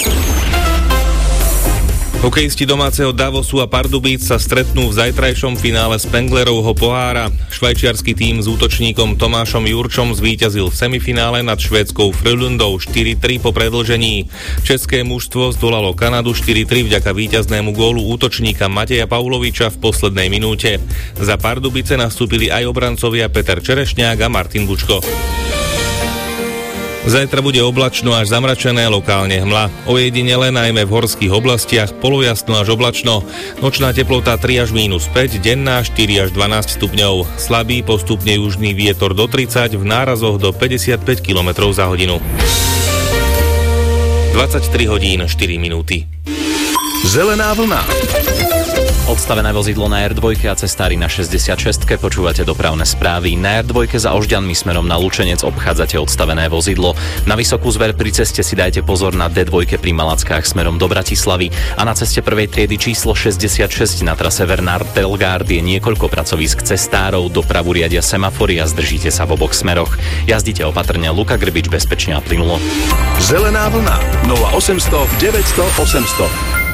Hokejisti domáceho Davosu a Pardubíc sa stretnú v zajtrajšom finále Spenglerovho pohára. Švajčiarsky tým s útočníkom Tomášom Jurčom zvíťazil v semifinále nad švédskou Frölundou 4-3 po predlžení. České mužstvo zdolalo Kanadu 4-3 vďaka víťaznému gólu útočníka Mateja Pauloviča v poslednej minúte. Za Pardubice nastúpili aj obrancovia Peter Čerešňák a Martin Bučko. Zajtra bude oblačno až zamračené, lokálne hmla. Ojedinele najmä v horských oblastiach, polojasno až oblačno. Nočná teplota 3 až minus 5, denná 4 až 12 stupňov. Slabý postupne južný vietor do 30, v nárazoch do 55 km za hodinu. 23 hodín 4 minúty. Zelená vlna. Odstavené vozidlo na R2 a cestári na 66. Počúvate dopravné správy. Na R2 za Ožďanmi smerom na Lučenec obchádzate odstavené vozidlo. Na Vysokú zver pri ceste si dajte pozor na D2 pri Malackách smerom do Bratislavy a na ceste prvej triedy číslo 66 na trase Vernard Delgard je niekoľko pracovisk cestárov, dopravu riadia semafory a zdržíte sa v oboch smeroch. Jazdíte opatrne Luka Grbič bezpečne a plynulo. Zelená vlna 0800 900 800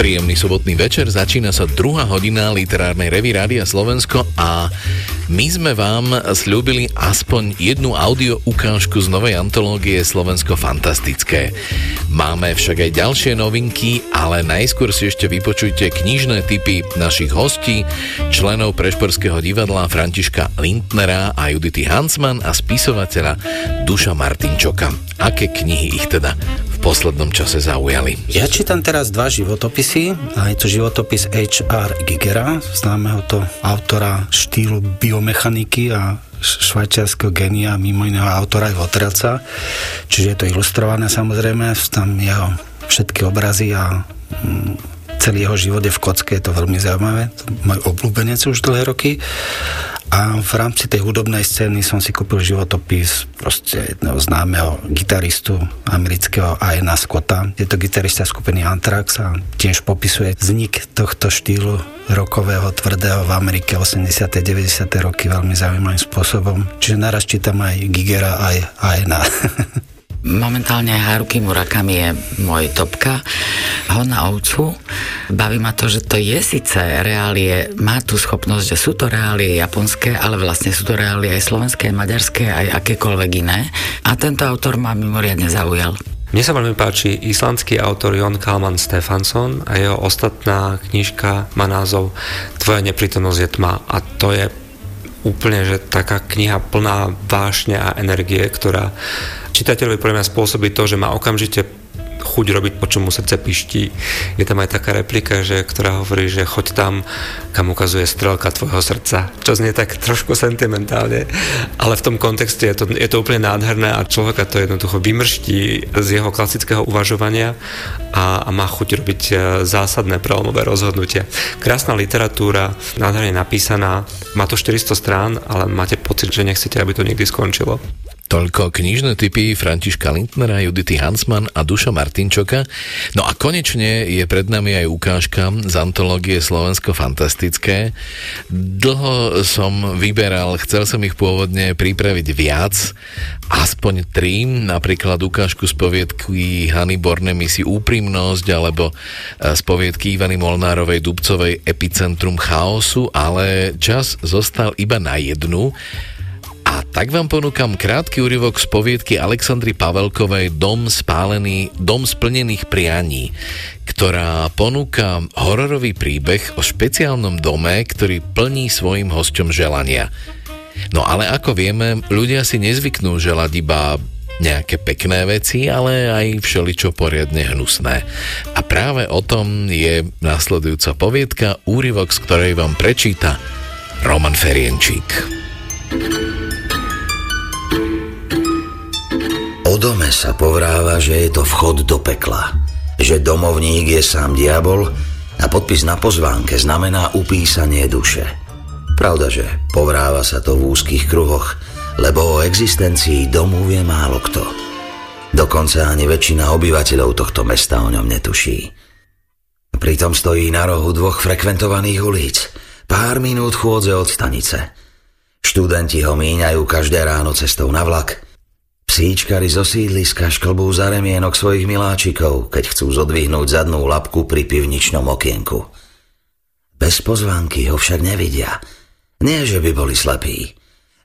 Príjemný sobotný večer, začína sa druhá hodina literárnej revy Rádia Slovensko a my sme vám slúbili aspoň jednu audio ukážku z novej antológie Slovensko fantastické. Máme však aj ďalšie novinky, ale najskôr si ešte vypočujte knižné typy našich hostí, členov Prešporského divadla Františka Lindnera a Judity Hansman a spisovateľa Duša Martinčoka. Aké knihy ich teda poslednom čase zaujali? Ja čítam teraz dva životopisy. A je to životopis H.R. Gigera, známeho to autora štýlu biomechaniky a švajčiarského genia, mimo iného autora aj Votrelca. Čiže je to ilustrované samozrejme, tam jeho všetky obrazy a mm, celý jeho život je v kocke, je to veľmi zaujímavé. Môj obľúbenec už dlhé roky. A v rámci tej hudobnej scény som si kúpil životopis proste jedného známeho gitaristu amerického Iana Scotta. Je to gitarista skupiny Anthrax a tiež popisuje vznik tohto štýlu rokového, tvrdého v Amerike 80. 90. roky veľmi zaujímavým spôsobom. Čiže naraz čítam aj Gigera, aj Iana. (laughs) Momentálne Haruki Murakami je môj topka. Ho na ovcu. Baví ma to, že to je síce reálie, má tú schopnosť, že sú to reálie japonské, ale vlastne sú to reálie aj slovenské, maďarské, aj akékoľvek iné. A tento autor ma mimoriadne zaujal. Mne sa veľmi páči islandský autor Jon Kalman Stefansson a jeho ostatná knižka má názov Tvoja neprítomnosť je tma a to je úplne, že taká kniha plná vášne a energie, ktorá čitateľovi podľa mňa spôsobí to, že má okamžite chuť robiť, po čomu srdce piští. Je tam aj taká replika, že, ktorá hovorí, že choď tam, kam ukazuje strelka tvojho srdca. Čo znie tak trošku sentimentálne, ale v tom kontexte je to, je to úplne nádherné a človeka to jednoducho vymrští z jeho klasického uvažovania a, a má chuť robiť e, zásadné prelomové rozhodnutia. Krásna literatúra, nádherne napísaná, má to 400 strán, ale máte pocit, že nechcete, aby to niekdy skončilo. Toľko knižné typy Františka Lindnera, Judity Hansman a Duša Martinčoka. No a konečne je pred nami aj ukážka z antológie Slovensko fantastické. Dlho som vyberal, chcel som ich pôvodne pripraviť viac, aspoň tri, napríklad ukážku z poviedky Hany Bornemy si úprimnosť, alebo e, z poviedky Ivany Molnárovej Dubcovej Epicentrum chaosu, ale čas zostal iba na jednu a tak vám ponúkam krátky úryvok z poviedky Aleksandry Pavelkovej Dom spálený, Dom splnených prianí, ktorá ponúka hororový príbeh o špeciálnom dome, ktorý plní svojim hosťom želania. No ale ako vieme, ľudia si nezvyknú želať iba nejaké pekné veci, ale aj všeličo poriadne hnusné. A práve o tom je nasledujúca poviedka, úryvok, z ktorej vám prečíta Roman Ferienčík. Dome sa povráva, že je to vchod do pekla, že domovník je sám diabol a podpis na pozvánke znamená upísanie duše. Pravda, že povráva sa to v úzkých kruhoch, lebo o existencii domu vie málo kto. Dokonca ani väčšina obyvateľov tohto mesta o ňom netuší. Pritom stojí na rohu dvoch frekventovaných ulic, pár minút chôdze od stanice. Študenti ho míňajú každé ráno cestou na vlak – Psíčkari zo sídliska šklbú za remienok svojich miláčikov, keď chcú zodvihnúť zadnú labku pri pivničnom okienku. Bez pozvánky ho však nevidia. Nie, že by boli slepí.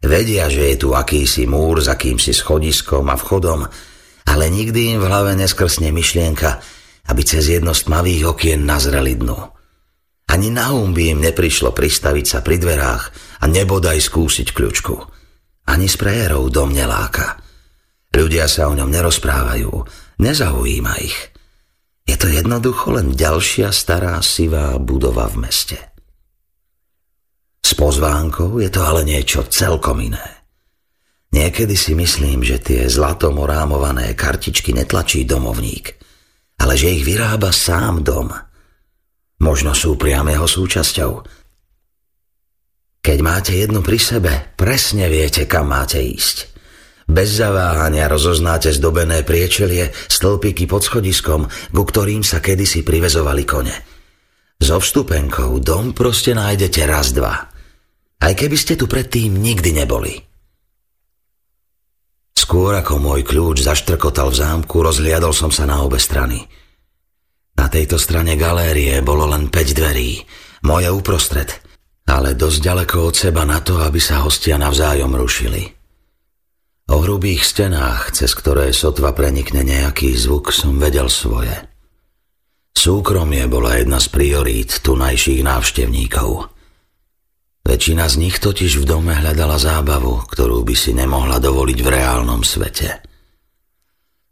Vedia, že je tu akýsi múr s akýmsi schodiskom a vchodom, ale nikdy im v hlave neskrsne myšlienka, aby cez jedno z tmavých okien nazreli dnu. Ani na um by im neprišlo pristaviť sa pri dverách a nebodaj skúsiť kľúčku. Ani s prejerou dom neláka. Ľudia sa o ňom nerozprávajú, nezaujíma ich. Je to jednoducho len ďalšia stará sivá budova v meste. S pozvánkou je to ale niečo celkom iné. Niekedy si myslím, že tie zlatom orámované kartičky netlačí domovník, ale že ich vyrába sám dom. Možno sú priam jeho súčasťou. Keď máte jednu pri sebe, presne viete, kam máte ísť – bez zaváhania rozoznáte zdobené priečelie, stĺpiky pod schodiskom, ku ktorým sa kedysi privezovali kone. So vstupenkou dom proste nájdete raz, dva. Aj keby ste tu predtým nikdy neboli. Skôr ako môj kľúč zaštrkotal v zámku, rozhliadol som sa na obe strany. Na tejto strane galérie bolo len 5 dverí, moje uprostred, ale dosť ďaleko od seba na to, aby sa hostia navzájom rušili. O hrubých stenách, cez ktoré sotva prenikne nejaký zvuk, som vedel svoje. Súkromie bola jedna z priorít tunajších návštevníkov. Väčšina z nich totiž v dome hľadala zábavu, ktorú by si nemohla dovoliť v reálnom svete.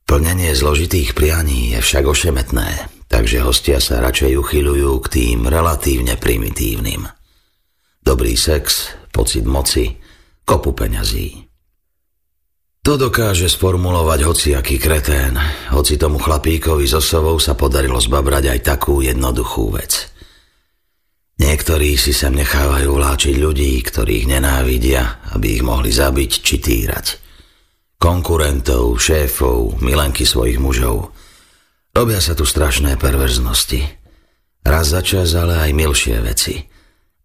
Plnenie zložitých prianí je však ošemetné, takže hostia sa radšej uchyľujú k tým relatívne primitívnym. Dobrý sex, pocit moci, kopu peňazí. To dokáže sformulovať hociaký kretén, hoci tomu chlapíkovi so sovou sa podarilo zbabrať aj takú jednoduchú vec. Niektorí si sem nechávajú vláčiť ľudí, ktorých nenávidia, aby ich mohli zabiť či týrať. Konkurentov, šéfov, milenky svojich mužov. Robia sa tu strašné perverznosti. Raz za čas, ale aj milšie veci.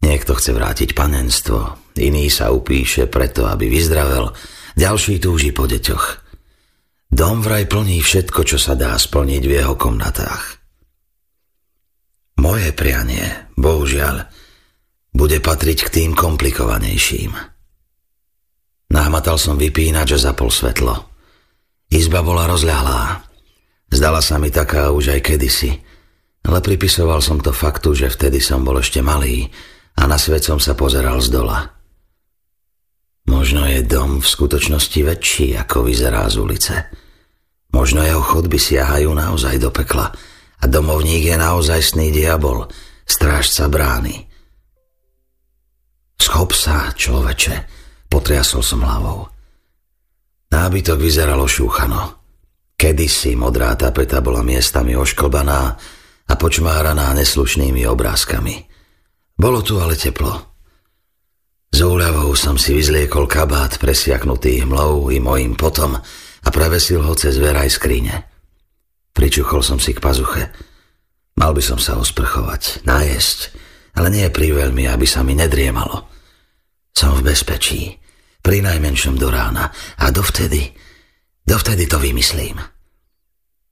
Niekto chce vrátiť panenstvo, iný sa upíše preto, aby vyzdravel, ďalší túži po deťoch. Dom vraj plní všetko, čo sa dá splniť v jeho komnatách. Moje prianie, bohužiaľ, bude patriť k tým komplikovanejším. Nahmatal som vypínač a zapol svetlo. Izba bola rozľahlá. Zdala sa mi taká už aj kedysi, ale pripisoval som to faktu, že vtedy som bol ešte malý a na svet som sa pozeral z dola. Možno je dom v skutočnosti väčší, ako vyzerá z ulice. Možno jeho chodby siahajú naozaj do pekla a domovník je naozajstný diabol, strážca brány. Schop sa, človeče, potriasol som hlavou. Nábytok vyzeralo šúchano. Kedysi modrá tapeta bola miestami ošklbaná a počmáraná neslušnými obrázkami. Bolo tu ale teplo. Z úľavou som si vyzliekol kabát presiaknutý hmlou i mojim potom a prevesil ho cez veraj skrine. Pričuchol som si k pazuche. Mal by som sa osprchovať, nájsť, ale nie veľmi, aby sa mi nedriemalo. Som v bezpečí, pri najmenšom do rána a dovtedy, dovtedy to vymyslím.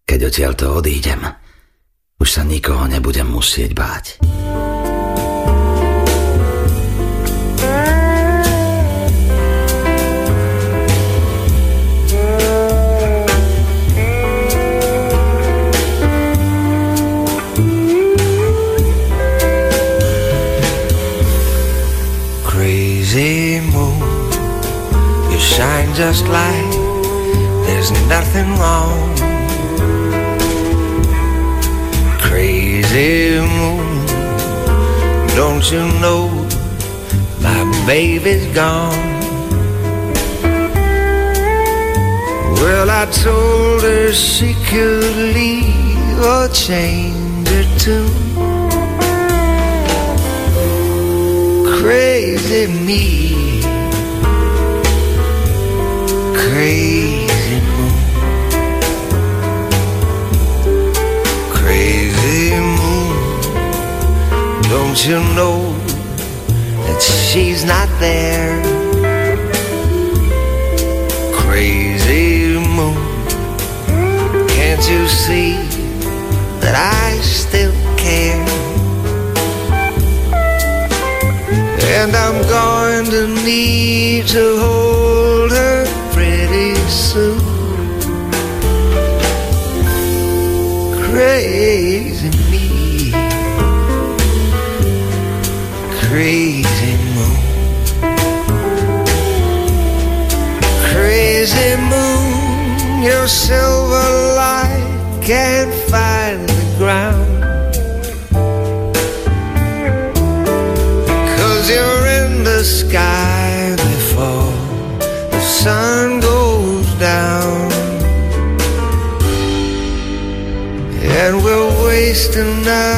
Keď odtiaľ to odídem, už sa nikoho nebudem musieť báť. Shine just like there's nothing wrong. Crazy moon, don't you know my baby's gone? Well, I told her she could leave or change her tune. Crazy me crazy moon, crazy moon. Don't you know that she's not there? Need to hold her pretty soon. Crazy me, crazy moon, crazy moon, your silver now.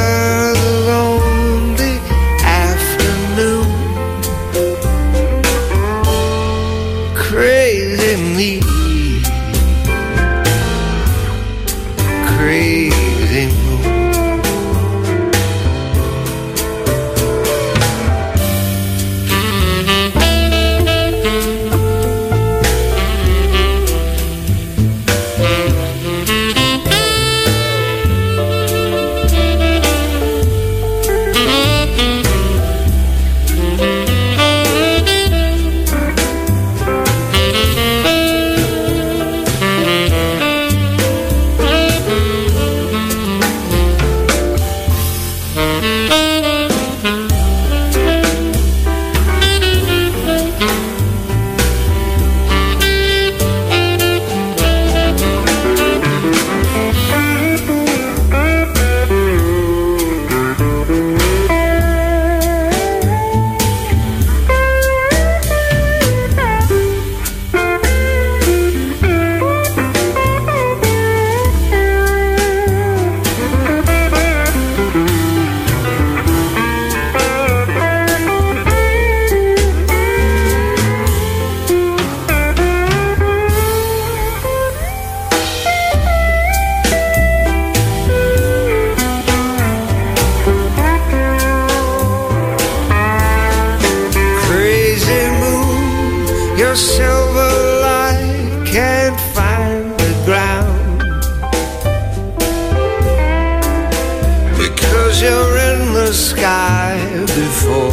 You're in the sky before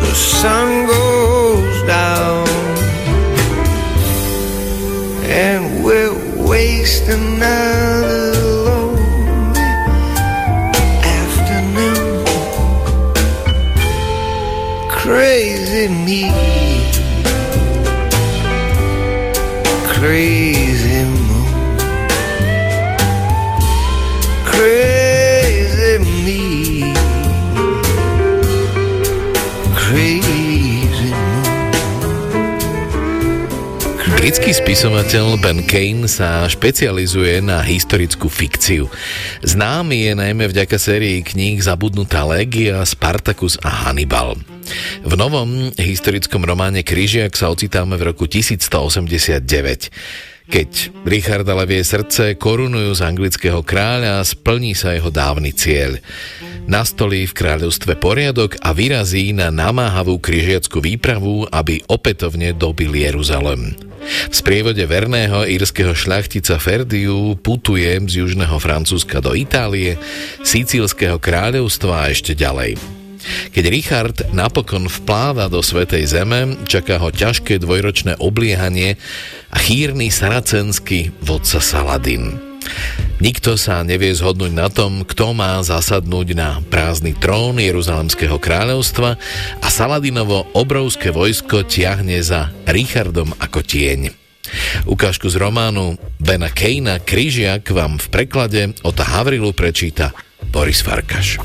the sun goes down. And we're wasting another spisovateľ Ben Kane sa špecializuje na historickú fikciu. Známy je najmä vďaka sérii kníh Zabudnutá légia, Spartacus a Hannibal. V novom historickom románe Kryžiak sa ocitáme v roku 1189. Keď Richarda levie srdce korunujú z anglického kráľa, splní sa jeho dávny cieľ. Nastolí v kráľovstve poriadok a vyrazí na namáhavú kryžiackú výpravu, aby opätovne dobil Jeruzalem. V sprievode verného írskeho šľachtica Ferdiu putuje z južného Francúzska do Itálie, Sicílskeho kráľovstva a ešte ďalej. Keď Richard napokon vpláva do Svetej Zeme, čaká ho ťažké dvojročné obliehanie a chýrny saracenský vodca Saladin. Nikto sa nevie zhodnúť na tom, kto má zasadnúť na prázdny trón Jeruzalemského kráľovstva a Saladinovo obrovské vojsko tiahne za Richardom ako tieň. Ukážku z románu Bena Kejna Kryžiak vám v preklade od Havrilu prečíta Boris Farkaš.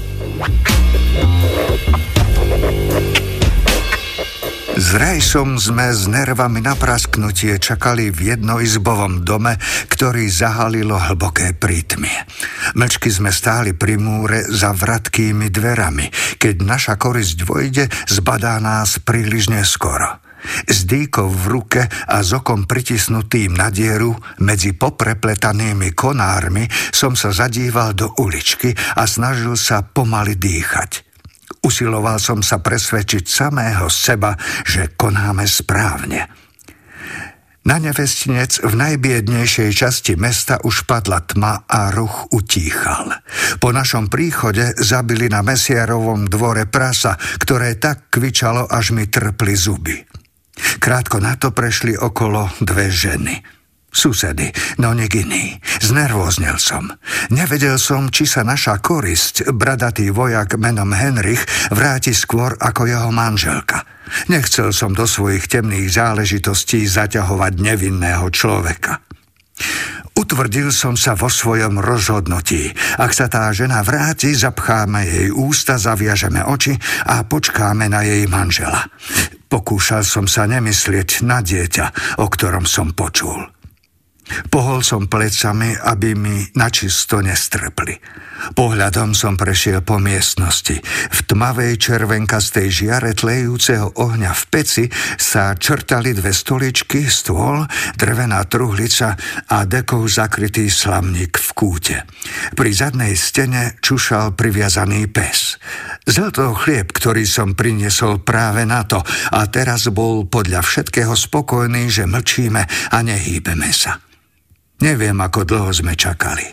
S Rajsom sme s nervami na prasknutie čakali v jednoizbovom dome, ktorý zahalilo hlboké prítmie. Mlčky sme stáli pri múre za vratkými dverami. Keď naša korisť vojde, zbadá nás príliš neskoro. S dýkou v ruke a s okom pritisnutým na dieru medzi poprepletanými konármi som sa zadíval do uličky a snažil sa pomaly dýchať. Usiloval som sa presvedčiť samého seba, že konáme správne. Na nevestinec v najbiednejšej časti mesta už padla tma a ruch utíchal. Po našom príchode zabili na Mesiarovom dvore prasa, ktoré tak kvičalo, až mi trpli zuby. Krátko na to prešli okolo dve ženy. Susedy, no nik iný. Som. Nevedel som, či sa naša korisť, bradatý vojak menom Henrich, vráti skôr ako jeho manželka. Nechcel som do svojich temných záležitostí zaťahovať nevinného človeka. Utvrdil som sa vo svojom rozhodnutí. Ak sa tá žena vráti, zapcháme jej ústa, zaviažeme oči a počkáme na jej manžela. Pokúšal som sa nemyslieť na dieťa, o ktorom som počul. Pohol som plecami, aby mi načisto nestrpli. Pohľadom som prešiel po miestnosti. V tmavej červenkastej žiare tlejúceho ohňa v peci sa črtali dve stoličky, stôl, drevená truhlica a dekou zakrytý slamník v kúte. Pri zadnej stene čušal priviazaný pes. Zlato chlieb, ktorý som priniesol práve na to a teraz bol podľa všetkého spokojný, že mlčíme a nehýbeme sa. Neviem, ako dlho sme čakali.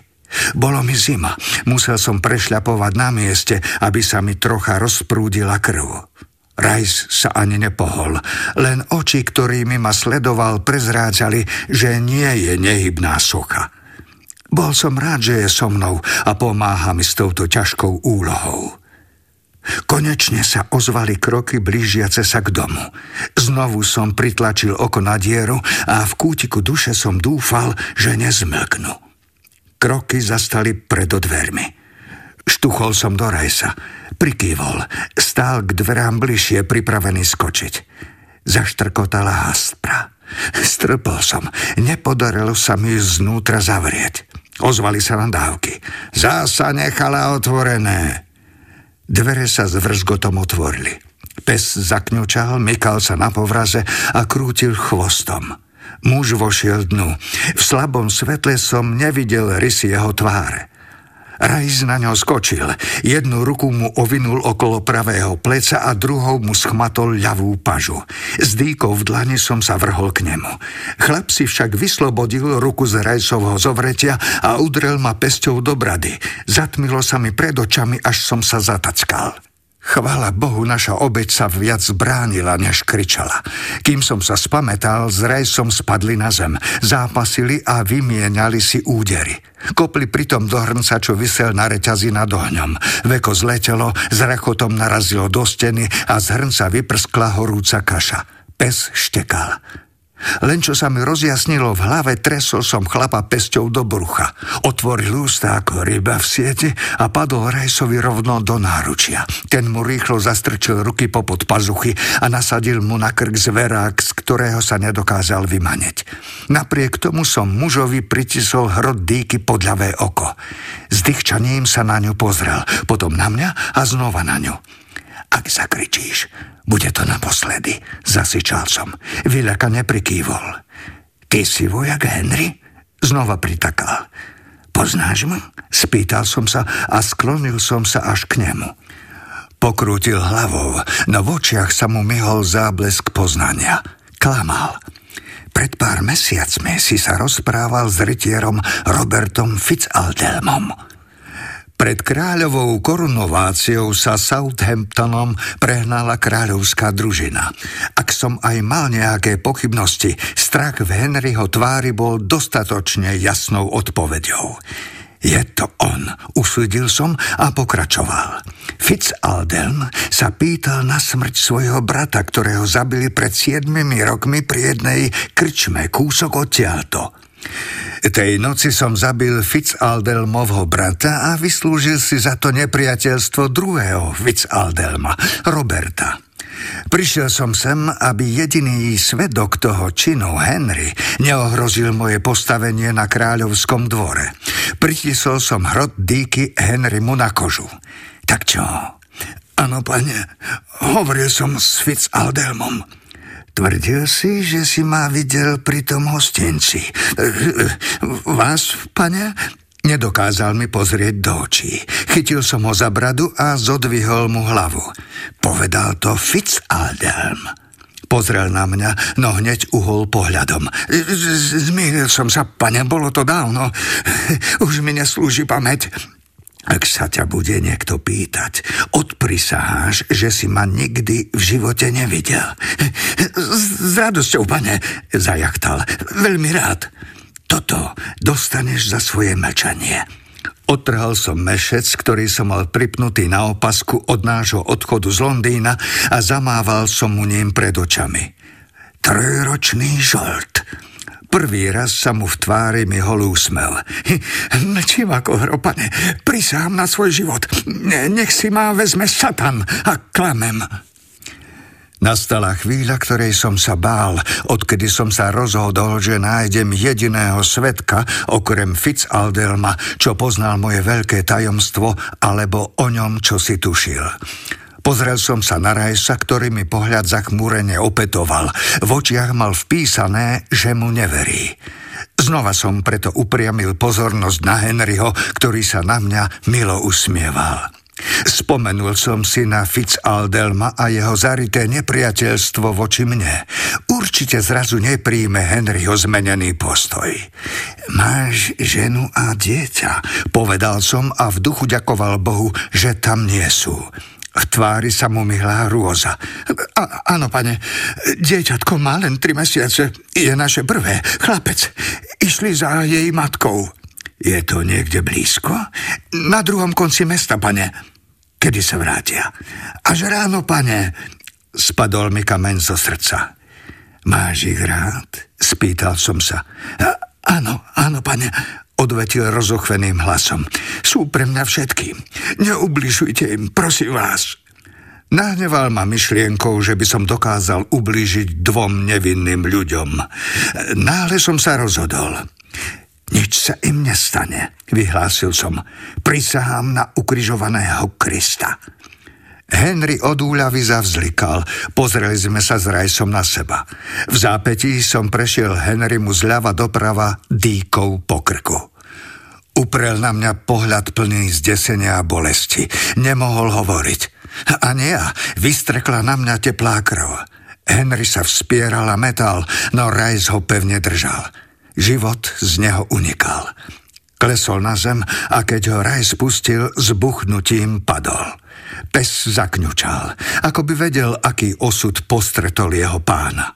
Bolo mi zima. Musel som prešľapovať na mieste, aby sa mi trocha rozprúdila krv. Rajs sa ani nepohol, len oči, ktorými ma sledoval, prezrádzali, že nie je nehybná socha. Bol som rád, že je so mnou a pomáha mi s touto ťažkou úlohou. Konečne sa ozvali kroky blížiace sa k domu. Znovu som pritlačil oko na dieru a v kútiku duše som dúfal, že nezmlknú. Kroky zastali pred dvermi. Štuchol som do rajsa. Prikývol. Stál k dverám bližšie, pripravený skočiť. Zaštrkotala haspra. Strpol som. Nepodarilo sa mi znútra zavrieť. Ozvali sa nadávky. Zasa nechala otvorené. Dvere sa s vrzgotom otvorili. Pes zakňučal, mykal sa na povraze a krútil chvostom. Muž vošiel dnu. V slabom svetle som nevidel rysy jeho tváre. Rajs na ňo skočil. Jednu ruku mu ovinul okolo pravého pleca a druhou mu schmatol ľavú pažu. S dýkou v dlani som sa vrhol k nemu. Chlap si však vyslobodil ruku z Rajsovho zovretia a udrel ma pesťou do brady. Zatmilo sa mi pred očami, až som sa zatackal. Chvala Bohu, naša obeď sa viac bránila, než kričala. Kým som sa spametal, z rejsom spadli na zem, zápasili a vymieniali si údery. Kopli pritom do hrnca, čo vysel na reťazi nad ohňom. Veko zletelo, s rechotom narazilo do steny a z hrnca vyprskla horúca kaša. Pes štekal. Len čo sa mi rozjasnilo v hlave, tresol som chlapa pesťou do brucha. Otvoril ústa ako ryba v sieti a padol Rajsovi rovno do náručia. Ten mu rýchlo zastrčil ruky popod pazuchy a nasadil mu na krk zverák, z ktorého sa nedokázal vymaneť. Napriek tomu som mužovi pritisol hrot dýky pod ľavé oko. S dýchčaním sa na ňu pozrel, potom na mňa a znova na ňu. Ak zakričíš, bude to naposledy, zasičal som. Vyľaka neprikývol. Ty si vojak Henry? Znova pritakal. Poznáš ma? Spýtal som sa a sklonil som sa až k nemu. Pokrútil hlavou, no v očiach sa mu myhol záblesk poznania. Klamal. Pred pár mesiacmi si sa rozprával s rytierom Robertom Fitzaldelmom. Pred kráľovou korunováciou sa Southamptonom prehnala kráľovská družina. Ak som aj mal nejaké pochybnosti, strach v Henryho tvári bol dostatočne jasnou odpoveďou. Je to on, usúdil som a pokračoval. Fitzaldelm sa pýtal na smrť svojho brata, ktorého zabili pred 7 rokmi pri jednej krčme kúsok odtiaľto. Tej noci som zabil Fitzaldelmovho brata a vyslúžil si za to nepriateľstvo druhého Fitzaldelma, Roberta. Prišiel som sem, aby jediný svedok toho činu, Henry, neohrozil moje postavenie na kráľovskom dvore. Pritisol som hrot dýky Henrymu na kožu. Tak čo? Áno, pane, hovoril som s Fitzaldelmom. Tvrdil si, že si ma videl pri tom hostinci. Vás, pane? Nedokázal mi pozrieť do očí. Chytil som ho za bradu a zodvihol mu hlavu. Povedal to Fitzaldelm. Pozrel na mňa, no hneď uhol pohľadom. Zmienil som sa, pane, bolo to dávno. Už mi neslúži pamäť. Ak sa ťa bude niekto pýtať, odprisaháš, že si ma nikdy v živote nevidel. S, radosťou, pane, zajachtal. Veľmi rád. Toto dostaneš za svoje mlčanie. Otrhal som mešec, ktorý som mal pripnutý na opasku od nášho odchodu z Londýna a zamával som mu ním pred očami. Trojročný žolt. Prvý raz sa mu v tvári mi hol úsmev. (laughs) Mlčím ako hropane, prisám na svoj život. Nech si ma vezme satan a klamem. Nastala chvíľa, ktorej som sa bál, odkedy som sa rozhodol, že nájdem jediného svetka, okrem Fitzaldelma, čo poznal moje veľké tajomstvo, alebo o ňom, čo si tušil. Pozrel som sa na Rajsa, ktorý mi pohľad zachmúrene opetoval. V očiach mal vpísané, že mu neverí. Znova som preto upriamil pozornosť na Henryho, ktorý sa na mňa milo usmieval. Spomenul som si na Fitzaldelma a jeho zarité nepriateľstvo voči mne. Určite zrazu nepríjme Henryho zmenený postoj. Máš ženu a dieťa, povedal som a v duchu ďakoval Bohu, že tam nie sú. V tvári sa mu myhlá rôza. A, áno, pane, dieťatko má len tri mesiace. Je naše prvé. Chlapec. Išli za jej matkou. Je to niekde blízko? Na druhom konci mesta, pane. Kedy sa vrátia? Až ráno, pane. Spadol mi kameň zo srdca. Máš ich rád? Spýtal som sa. Áno, áno, pane odvetil rozochveným hlasom. Sú pre mňa všetky. Neubližujte im, prosím vás. Nahneval ma myšlienkou, že by som dokázal ublížiť dvom nevinným ľuďom. Náhle som sa rozhodol. Nič sa im nestane, vyhlásil som. Prisahám na ukrižovaného Krista. Henry od úľavy zavzlikal. Pozreli sme sa s Rajsom na seba. V zápetí som prešiel Henrymu zľava doprava dýkou po krku. Uprel na mňa pohľad plný zdesenia a bolesti. Nemohol hovoriť. A nie vystrekla na mňa teplá krv. Henry sa vspieral a metal, no Rice ho pevne držal. Život z neho unikal. Klesol na zem a keď ho Rice spustil, s buchnutím padol. Pes zakňučal, ako by vedel, aký osud postretol jeho pána.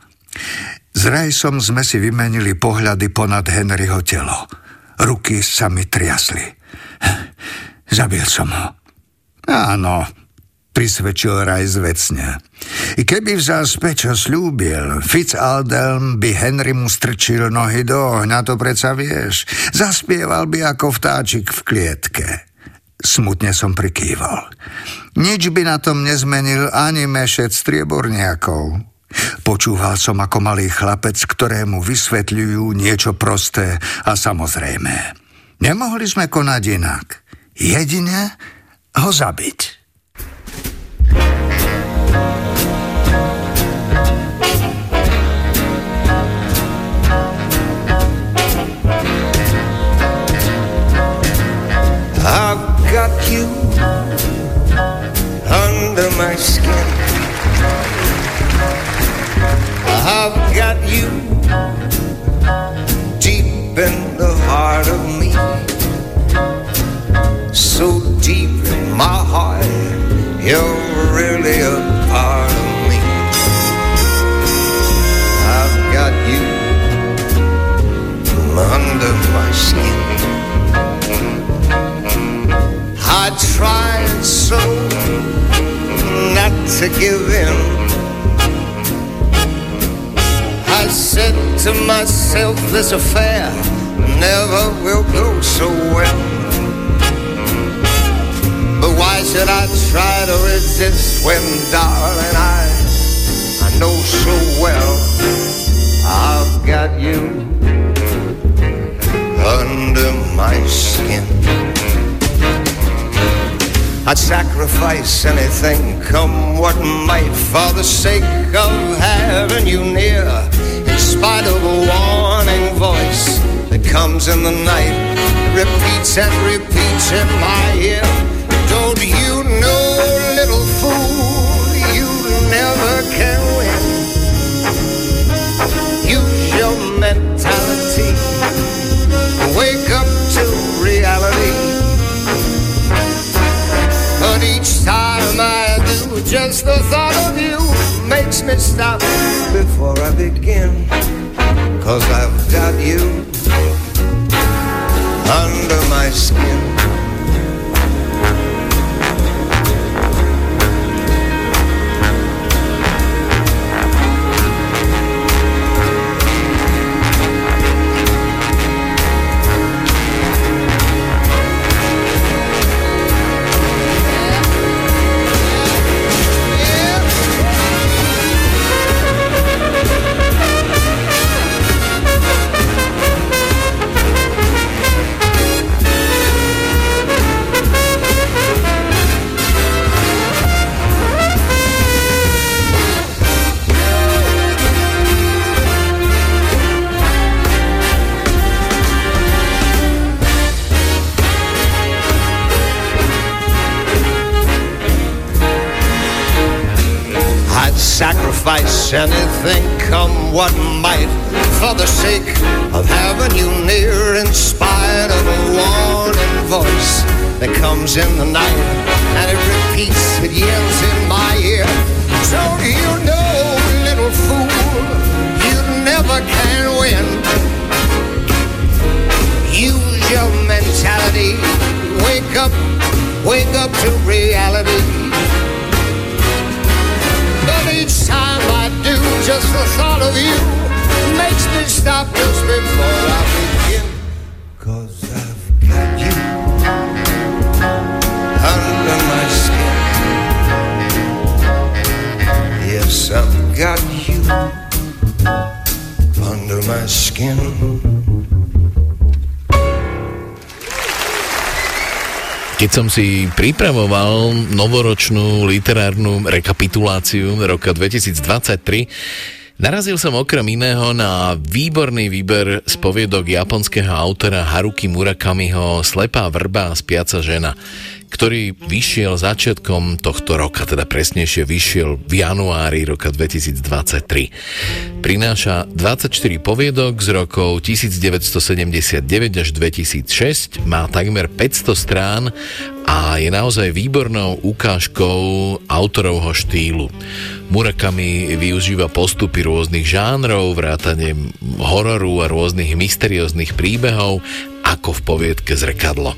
S Rajsom sme si vymenili pohľady ponad Henryho telo. Ruky sa mi triasli. Zabil som ho. Áno, prisvedčil Rajs vecne. Keby vzal späť, čo slúbil, Fitzaldelm by Henry mu strčil nohy do ohňa, to preca vieš. Zaspieval by ako vtáčik v klietke. Smutne som prikýval. Nič by na tom nezmenil ani mešec strieborniakov. Počúval som ako malý chlapec, ktorému vysvetľujú niečo prosté a samozrejmé. Nemohli sme konať inak. Jedine ho zabiť. I've you're really a part of me. I've got you under my skin. I tried so not to give in. I said to myself, this affair never will go so well. Why should I try to resist when, darling, I, I know so well I've got you under my skin. I'd sacrifice anything, come what might, for the sake of having you near. In spite of a warning voice that comes in the night, repeats and repeats in my ear. You know, little fool, you never can win. Use your mentality, wake up to reality. But each time I do, just the thought of you makes me stop before I begin. Cause I've got you under my skin. Anything, come what might, for the sake of having you near, in spite of a warning voice that comes in the night and it repeats, it yells in my ear. Don't you know, little fool, you never can win. Use your mentality, wake up, wake up to reality. But each time I just the thought of you makes me stop just before I begin. Som si pripravoval novoročnú literárnu rekapituláciu roka 2023, Narazil som okrem iného na výborný výber z poviedok japonského autora Haruki Murakamiho Slepá vrba a spiaca žena ktorý vyšiel začiatkom tohto roka, teda presnejšie vyšiel v januári roka 2023. Prináša 24 poviedok z rokov 1979 až 2006, má takmer 500 strán a je naozaj výbornou ukážkou autorovho štýlu. Murakami využíva postupy rôznych žánrov, vrátane hororu a rôznych mysterióznych príbehov ako v poviedke Zrkadlo.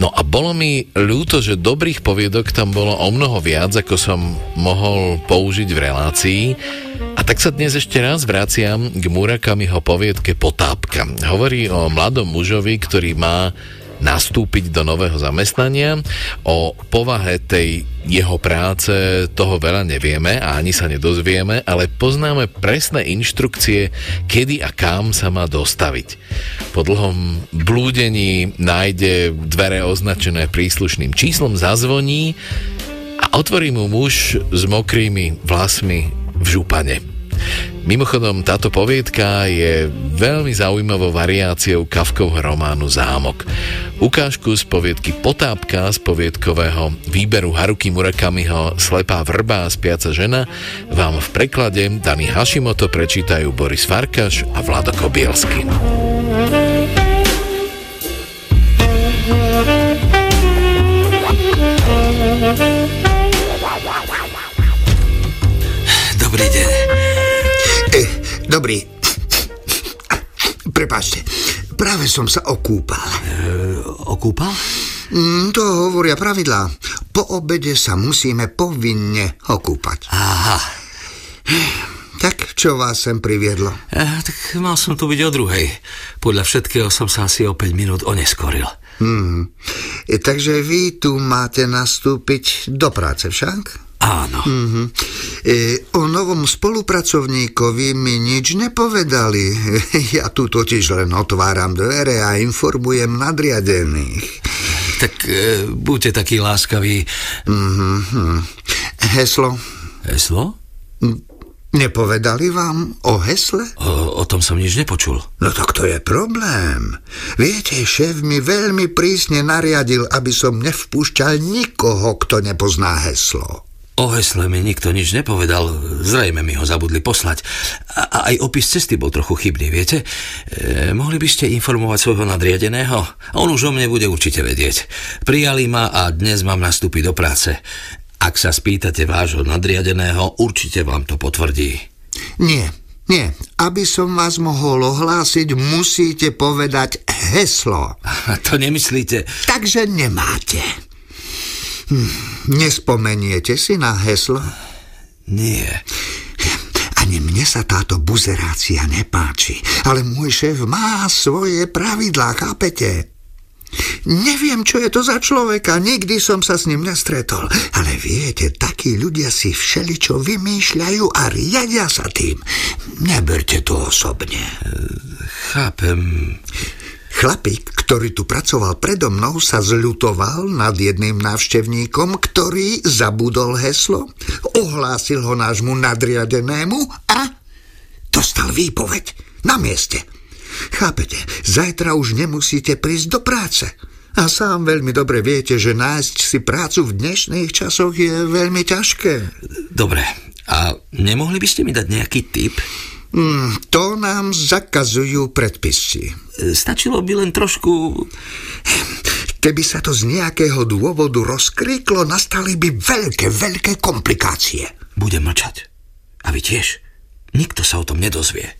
No a bolo mi ľúto, že dobrých poviedok tam bolo o mnoho viac, ako som mohol použiť v relácii. A tak sa dnes ešte raz vraciam k Murakamiho poviedke Potápka. Hovorí o mladom mužovi, ktorý má nastúpiť do nového zamestnania. O povahe tej jeho práce toho veľa nevieme a ani sa nedozvieme, ale poznáme presné inštrukcie, kedy a kam sa má dostaviť. Po dlhom blúdení nájde dvere označené príslušným číslom, zazvoní a otvorí mu muž s mokrými vlasmi v župane. Mimochodom, táto poviedka je veľmi zaujímavou variáciou Kavkovho románu Zámok. Ukážku z poviedky Potápka z poviedkového výberu Haruki Murakamiho Slepá vrba a spiaca žena vám v preklade Dani Hashimoto prečítajú Boris Farkaš a Vlado Kobielsky. Dobrý. Prepačte, práve som sa okúpal. E, okúpal? Mm, to hovoria pravidlá. Po obede sa musíme povinne okúpať. Aha. Tak, čo vás sem priviedlo? E, tak mal som tu byť o druhej. Podľa všetkého som sa asi o 5 minút oneskoril. Hmm. E, takže vy tu máte nastúpiť do práce však? Áno. Mm-hmm. E, o novom spolupracovníkovi mi nič nepovedali. (laughs) Ja tu totiž len otváram dvere a informujem nadriadených. Tak e, buďte takí láskaví. Mm-hmm. Heslo? Heslo? Nepovedali vám o hesle? O, o tom som nič nepočul. No tak to je problém. Viete, šéf mi veľmi prísne nariadil, aby som nevpúšťal nikoho, kto nepozná heslo. O hesle mi nikto nič nepovedal, zrejme mi ho zabudli poslať. A, aj opis cesty bol trochu chybný, viete? E, mohli by ste informovať svojho nadriadeného? On už o mne bude určite vedieť. Prijali ma a dnes mám nastúpiť do práce. Ak sa spýtate vášho nadriadeného, určite vám to potvrdí. Nie, nie. Aby som vás mohol ohlásiť, musíte povedať heslo. A (laughs) to nemyslíte? Takže nemáte. Nespomeniete si na heslo? Nie. Ani mne sa táto buzerácia nepáči, ale môj šéf má svoje pravidlá, chápete? Neviem, čo je to za človeka, nikdy som sa s ním nestretol, ale viete, takí ľudia si všeličo vymýšľajú a riadia sa tým. Neberte to osobne. Chápem. Chlapík, ktorý tu pracoval predo mnou, sa zľutoval nad jedným návštevníkom, ktorý zabudol heslo, ohlásil ho nášmu nadriadenému a dostal výpoveď na mieste. Chápete, zajtra už nemusíte prísť do práce. A sám veľmi dobre viete, že nájsť si prácu v dnešných časoch je veľmi ťažké. Dobre, a nemohli by ste mi dať nejaký tip? Mm, to nám zakazujú predpisy. Stačilo by len trošku... Keby sa to z nejakého dôvodu rozkríklo, nastali by veľké, veľké komplikácie. Budem mlčať. A vy tiež. Nikto sa o tom nedozvie.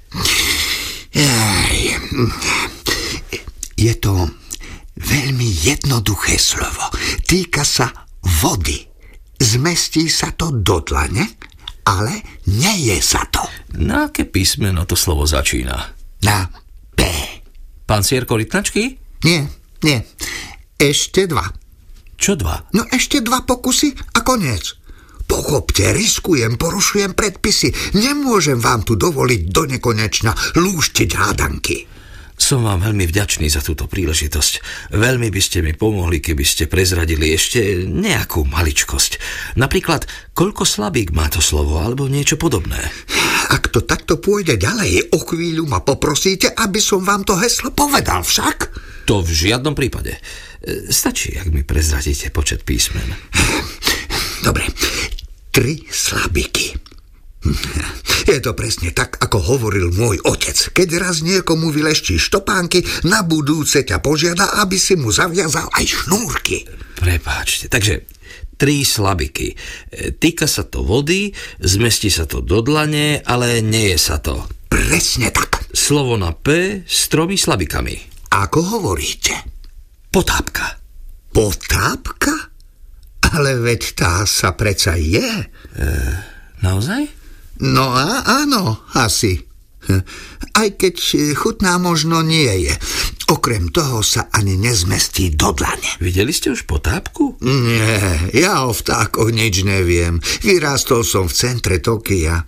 Je to veľmi jednoduché slovo. Týka sa vody. Zmestí sa to do dlane ale neje sa to. Na aké písmeno to slovo začína? Na P. Pán Sierko Rytnačky? Nie, nie. Ešte dva. Čo dva? No ešte dva pokusy a koniec. Pochopte, riskujem, porušujem predpisy. Nemôžem vám tu dovoliť do nekonečna lúštiť hádanky. Som vám veľmi vďačný za túto príležitosť. Veľmi by ste mi pomohli, keby ste prezradili ešte nejakú maličkosť. Napríklad, koľko slabík má to slovo, alebo niečo podobné. Ak to takto pôjde ďalej, o chvíľu ma poprosíte, aby som vám to heslo povedal však. To v žiadnom prípade. E, Stačí, ak mi prezradíte počet písmen. Dobre, tri slabiky. (laughs) Je to presne tak, ako hovoril môj otec. Keď raz niekomu vyleštíš štopánky, na budúce ťa požiada, aby si mu zaviazal aj šnúrky. Prepáčte, takže tri slabiky. E, Týka sa to vody, zmestí sa to do dlane, ale nie je sa to. Presne tak. Slovo na P s tromi slabikami. Ako hovoríte? Potápka. Potápka? Ale veď tá sa preca je. E, naozaj? No a áno, asi. Aj keď chutná možno nie je. Okrem toho sa ani nezmestí do dlane. Videli ste už potápku? Nie, ja o vtákoch nič neviem. Vyrástol som v centre Tokia.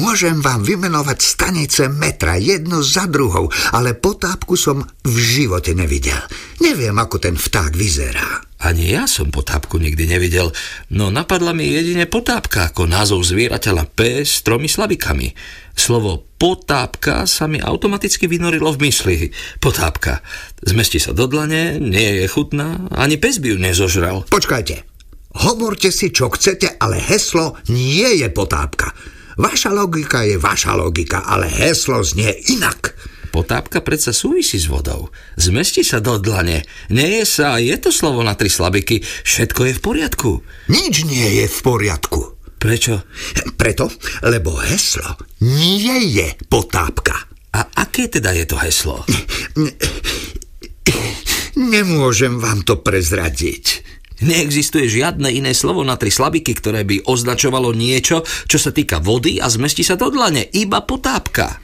Môžem vám vymenovať stanice metra jednu za druhou, ale potápku som v živote nevidel. Neviem, ako ten vták vyzerá. Ani ja som potápku nikdy nevidel, no napadla mi jedine potápka ako názov zvierateľa P s tromi slabikami. Slovo potápka sa mi automaticky vynorilo v mysli. Potápka. Zmestí sa do dlane, nie je chutná, ani pes by ju nezožral. Počkajte. Hovorte si, čo chcete, ale heslo nie je potápka. Vaša logika je vaša logika, ale heslo znie inak. Potápka predsa súvisí s vodou. Zmestí sa do dlane. Nie je sa, je to slovo na tri slabiky. Všetko je v poriadku. Nič nie je v poriadku. Prečo? Preto, lebo heslo nie je potápka. A aké teda je to heslo? Nemôžem vám to prezradiť. Neexistuje žiadne iné slovo na tri slabiky, ktoré by označovalo niečo, čo sa týka vody a zmestí sa do dlane. Iba potápka.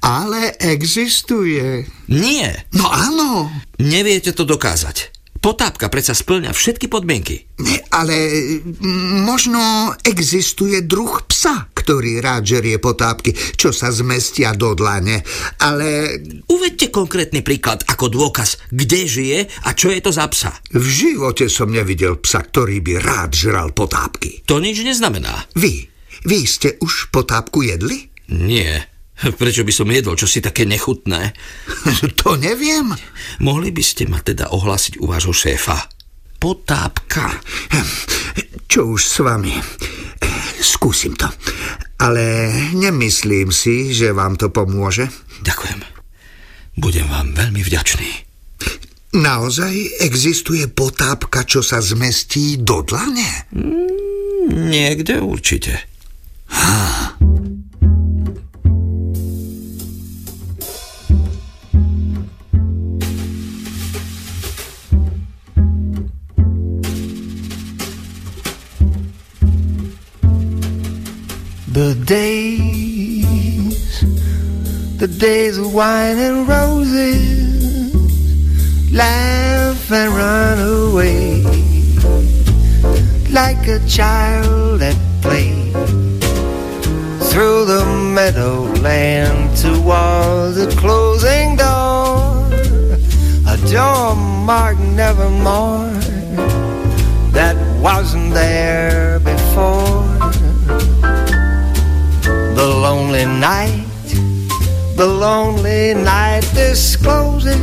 Ale existuje. Nie. No áno. Neviete to dokázať. Potápka predsa splňa všetky podmienky. Ale možno existuje druh psa, ktorý rád žerie potápky, čo sa zmestia do dlane, ale... Uvedte konkrétny príklad ako dôkaz, kde žije a čo je to za psa. V živote som nevidel psa, ktorý by rád žral potápky. To nič neznamená. Vy, vy ste už potápku jedli? Nie. Prečo by som jedol čosi také nechutné? (laughs) To neviem. Mohli by ste ma teda ohlásiť u vášho šéfa. Potápka. Čo už s vami? Skúsim to. Ale nemyslím si, že vám to pomôže. Ďakujem. Budem vám veľmi vďačný. Naozaj existuje potápka, čo sa zmestí do dlane? Mm, niekde určite. Ha. The days, the days of wine and roses, laugh and run away like a child at play through the meadowland towards the closing door, a door marked nevermore that wasn't there before the lonely night, the lonely night discloses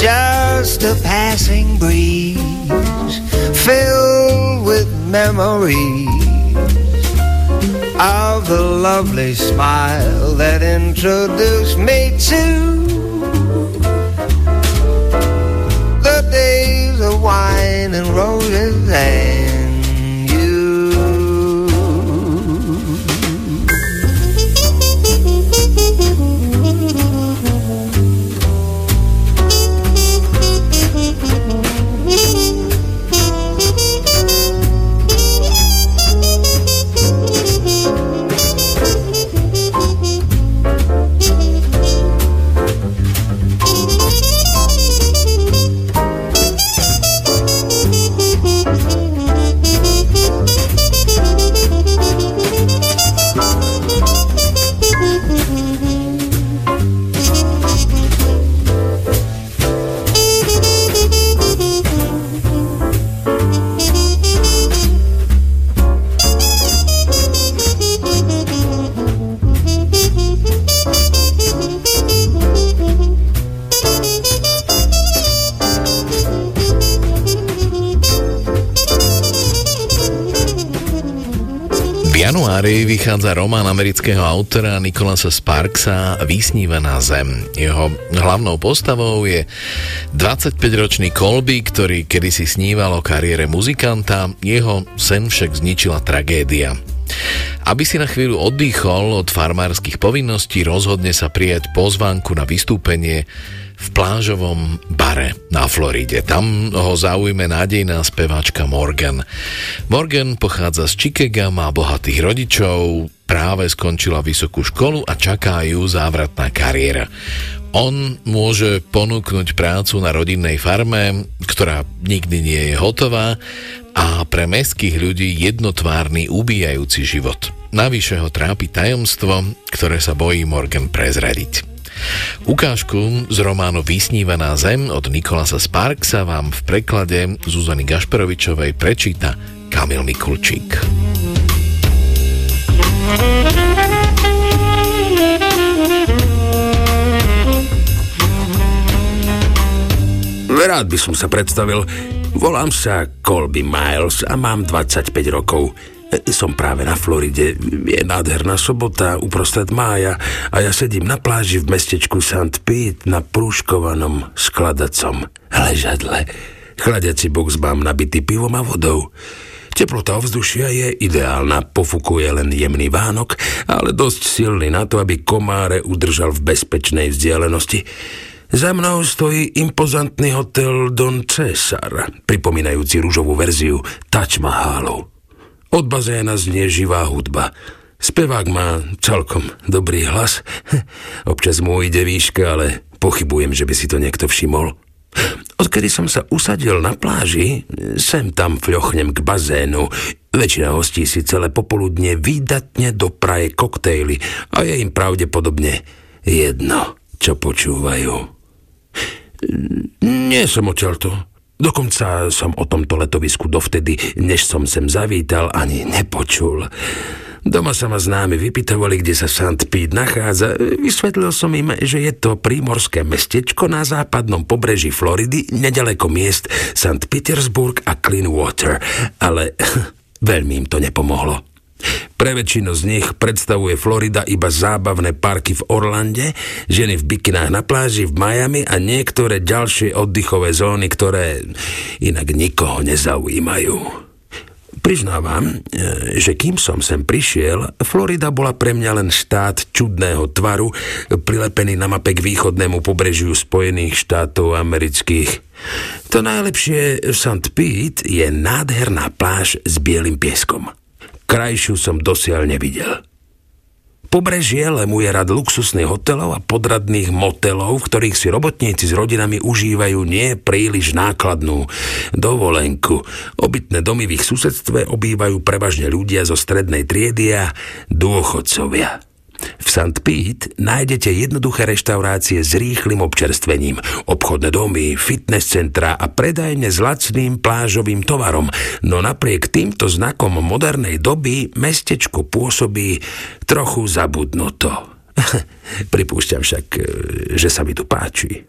just a passing breeze filled with memories of the lovely smile that introduced me to the days of wine and roses and januári vychádza román amerického autora Nikolasa Sparksa Vysnívaná zem. Jeho hlavnou postavou je 25-ročný Colby, ktorý kedysi sníval o kariére muzikanta, jeho sen však zničila tragédia. Aby si na chvíľu oddychol od farmárskych povinností, rozhodne sa prijať pozvánku na vystúpenie v plážovom bare na Floride. Tam ho zaujme nádejná speváčka Morgan. Morgan pochádza z Chicaga, má bohatých rodičov, práve skončila vysokú školu a čaká ju závratná kariéra. On môže ponúknuť prácu na rodinnej farme, ktorá nikdy nie je hotová a pre mestských ľudí jednotvárny ubíjajúci život. Navyše ho trápi tajomstvo, ktoré sa bojí Morgan prezradiť. Ukážku z románu Vysnívaná zem od Nikolasa Sparksa vám v preklade Zuzany Gašperovičovej prečíta Kamil Mikulčík. Rád by som sa predstavil. Volám sa Colby Miles a mám 25 rokov. Som práve na Floride. Je nádherná sobota uprostred mája a ja sedím na pláži v mestečku St. Pete na prúškovanom skladacom ležadle. Chladiaci box mám nabitý pivom a vodou. Teplota ovzdušia je ideálna, pofukuje len jemný vánok, ale dosť silný na to, aby komáre udržal v bezpečnej vzdialenosti. Za mnou stojí impozantný hotel Don Cesar, pripomínajúci rúžovú verziu Taj Mahalu. Od bazéna znie živá hudba. Spevák má celkom dobrý hlas. (laughs) Občas mu ide výška, ale pochybujem, že by si to niekto všimol. Odkedy som sa usadil na pláži, sem tam fľochnem k bazénu. Väčšina hostí si celé popoludne výdatne dopraje koktejly a je im pravdepodobne jedno, čo počúvajú. Nie som odtiaľto. Dokonca som o tomto letovisku dovtedy, než som sem zavítal, ani nepočul. Doma sa ma známi vypytovali, kde sa St. Pete nachádza. Vysvetlil som im, že je to prímorské mestečko na západnom pobreží Floridy, nedaleko miest St. Petersburg a Cleanwater. Ale (laughs) veľmi im to nepomohlo. Pre väčšinu z nich predstavuje Florida iba zábavné parky v Orlande, ženy v bikinách na pláži v Miami a niektoré ďalšie oddychové zóny, ktoré inak nikoho nezaujímajú. Priznávam, e, že kým som sem prišiel, Florida bola pre mňa len štát čudného tvaru, prilepený na mape k východnému pobrežiu Spojených štátov amerických. To najlepšie v St. Pete je nádherná pláž s bielým pieskom. Krajšiu som dosiaľ nevidel. Pobrežie lemuje rad luxusných hotelov a podradných motelov, ktorých si robotníci s rodinami užívajú nie príliš nákladnú dovolenku. Obytné domy v ich susedstve obývajú prevažne ľudia zo strednej triedy a dôchodcovia. V St. Pete nájdete jednoduché reštaurácie s rýchlym občerstvením, obchodné domy, fitness centra a predajne s lacným plážovým tovarom, no napriek týmto znakom modernej doby mestečko pôsobí trochu zabudnuto. (laughs) Pripúšťam však, že sa mi tu páči.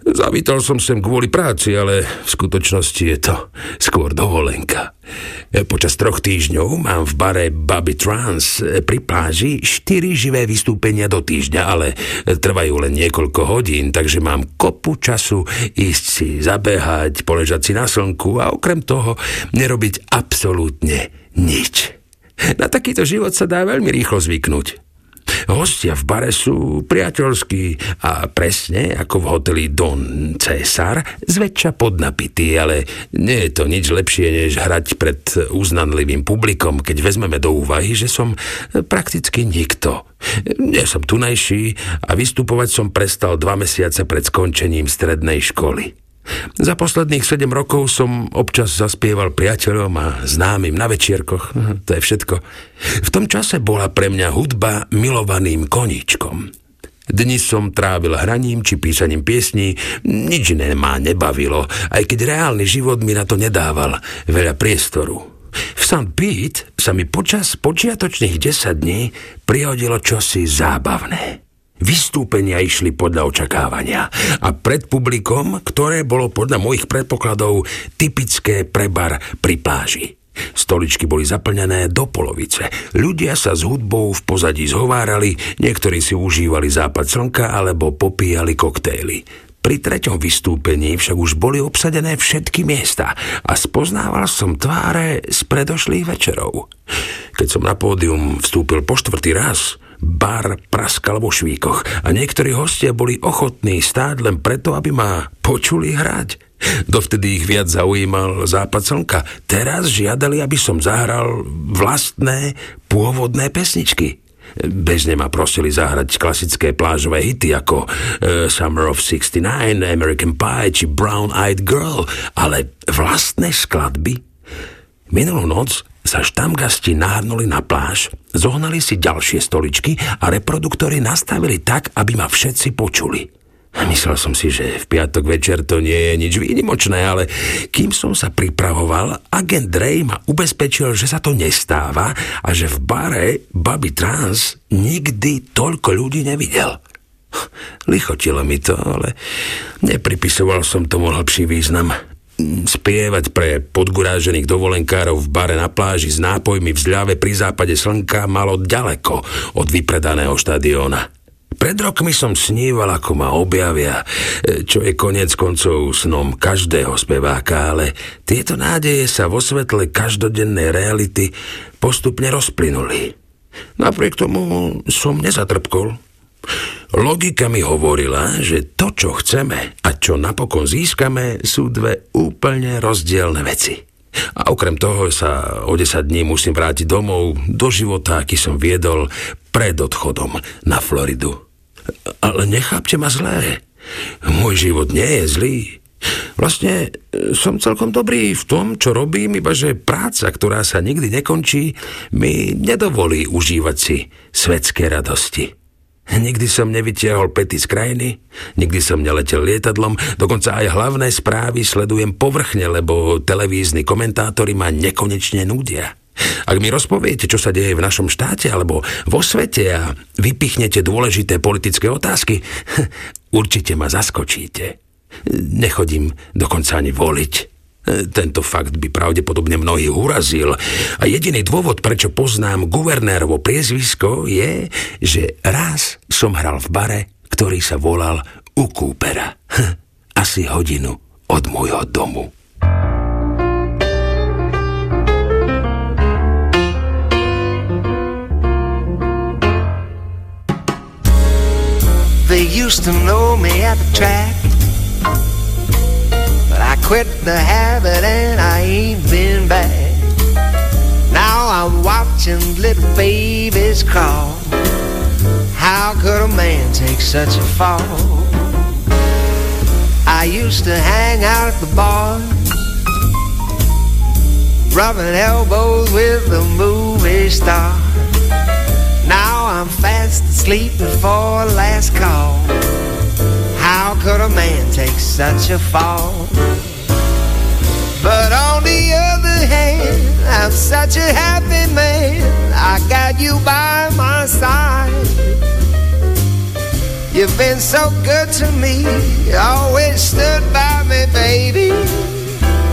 Zavítal som sem kvôli práci, ale v skutočnosti je to skôr dovolenka. Počas troch týždňov mám v bare Bobby Trans pri pláži štyri živé vystúpenia do týždňa, ale trvajú len niekoľko hodín, takže mám kopu času ísť si zabehať, poležať si na slnku a okrem toho nerobiť absolútne nič. Na takýto život sa dá veľmi rýchlo zvyknúť. Hostia v bare sú priateľskí a presne ako v hoteli Don Cesar, zväčša podnapití, ale nie je to nič lepšie, než hrať pred uznanlivým publikom, keď vezmeme do úvahy, že som prakticky nikto. Nie som tunajší a vystupovať som prestal dva mesiace pred skončením strednej školy. Za posledných 7 rokov som občas zaspieval priateľom a známym na večierkoch. To je všetko. V tom čase bola pre mňa hudba milovaným koníčkom. Dnes som trávil hraním či písaním piesní, nič iné ma nebavilo, aj keď reálny život mi na to nedával veľa priestoru. V St. Pete sa mi počas počiatočných 10 dní prihodilo čosi zábavné. Vystúpenia išli podľa očakávania a pred publikom, ktoré bolo podľa mojich predpokladov typické pre bar pri pláži. Stoličky boli zaplnené do polovice. Ľudia sa s hudbou v pozadí zhovárali, niektorí si užívali západ slnka alebo popíjali koktejly. Pri treťom vystúpení však už boli obsadené všetky miesta a spoznával som tváre z predošlých večerov. Keď som na pódium vstúpil po štvrtý raz, bar praskal vo švíkoch a niektorí hostia boli ochotní stáť len preto, aby ma počuli hrať. Dovtedy ich viac zaujímal západ slnka. Teraz žiadali, aby som zahral vlastné pôvodné pesničky. Bežne ma prosili zahrať klasické plážové hity ako uh, Summer of 69, American Pie či Brown Eyed Girl, ale vlastné skladby? Minulú noc sa štamgasti nahrnuli na pláž, zohnali si ďalšie stoličky a reproduktory nastavili tak, aby ma všetci počuli. Myslel som si, že v piatok večer to nie je nič výnimočné, ale kým som sa pripravoval, agent Drej ma ubezpečil, že sa to nestáva a že v bare Baby Trans nikdy toľko ľudí nevidel. Lichotilo mi to, ale nepripisoval som tomu hlbší význam. Spievať pre podgurážených dovolenkárov v bare na pláži s nápojmi v zľave pri západe slnka malo ďaleko od vypredaného štadióna. Pred rokmi som sníval, ako ma objavia, e, čo je konec koncov snom každého speváka, ale tieto nádeje sa vo svetle každodennej reality postupne rozplynuli. Napriek tomu som nezatrpkol. Logika mi hovorila, že to, čo chceme a čo napokon získame, sú dve úplne rozdielne veci. A okrem toho sa o 10 dní musím vrátiť domov do života, aký som viedol pred odchodom na Floridu. Ale nechápte ma zlé. Môj život nie je zlý. Vlastne e, som celkom dobrý v tom, čo robím, iba že práca, ktorá sa nikdy nekončí, mi nedovolí užívať si svetské radosti. Nikdy som nevytiahol pety z krajiny, nikdy som neletel lietadlom, dokonca aj hlavné správy sledujem povrchne, lebo televízni komentátori ma nekonečne nudia. Ak mi rozpoviete, čo sa deje v našom štáte alebo vo svete a vypichnete dôležité politické otázky, (laughs) určite ma zaskočíte. Nechodím dokonca ani voliť. Tento fakt by pravdepodobne mnohých urazil a jediný dôvod, prečo poznám guvernérovo priezvisko je, že raz som hral v bare, ktorý sa volal U Coopera. Asi hodinu od môjho domu. They used to know me at the track. Quit the habit and I ain't been back. Now I'm watching little babies crawl. How could a man take such a fall? I used to hang out at the bar, rubbing elbows with the movie star. Now I'm fast asleep before last call. How could a man take such a fall? But on the other hand, I'm such a happy man. I got you by my side. You've been so good to me, always stood by me, baby.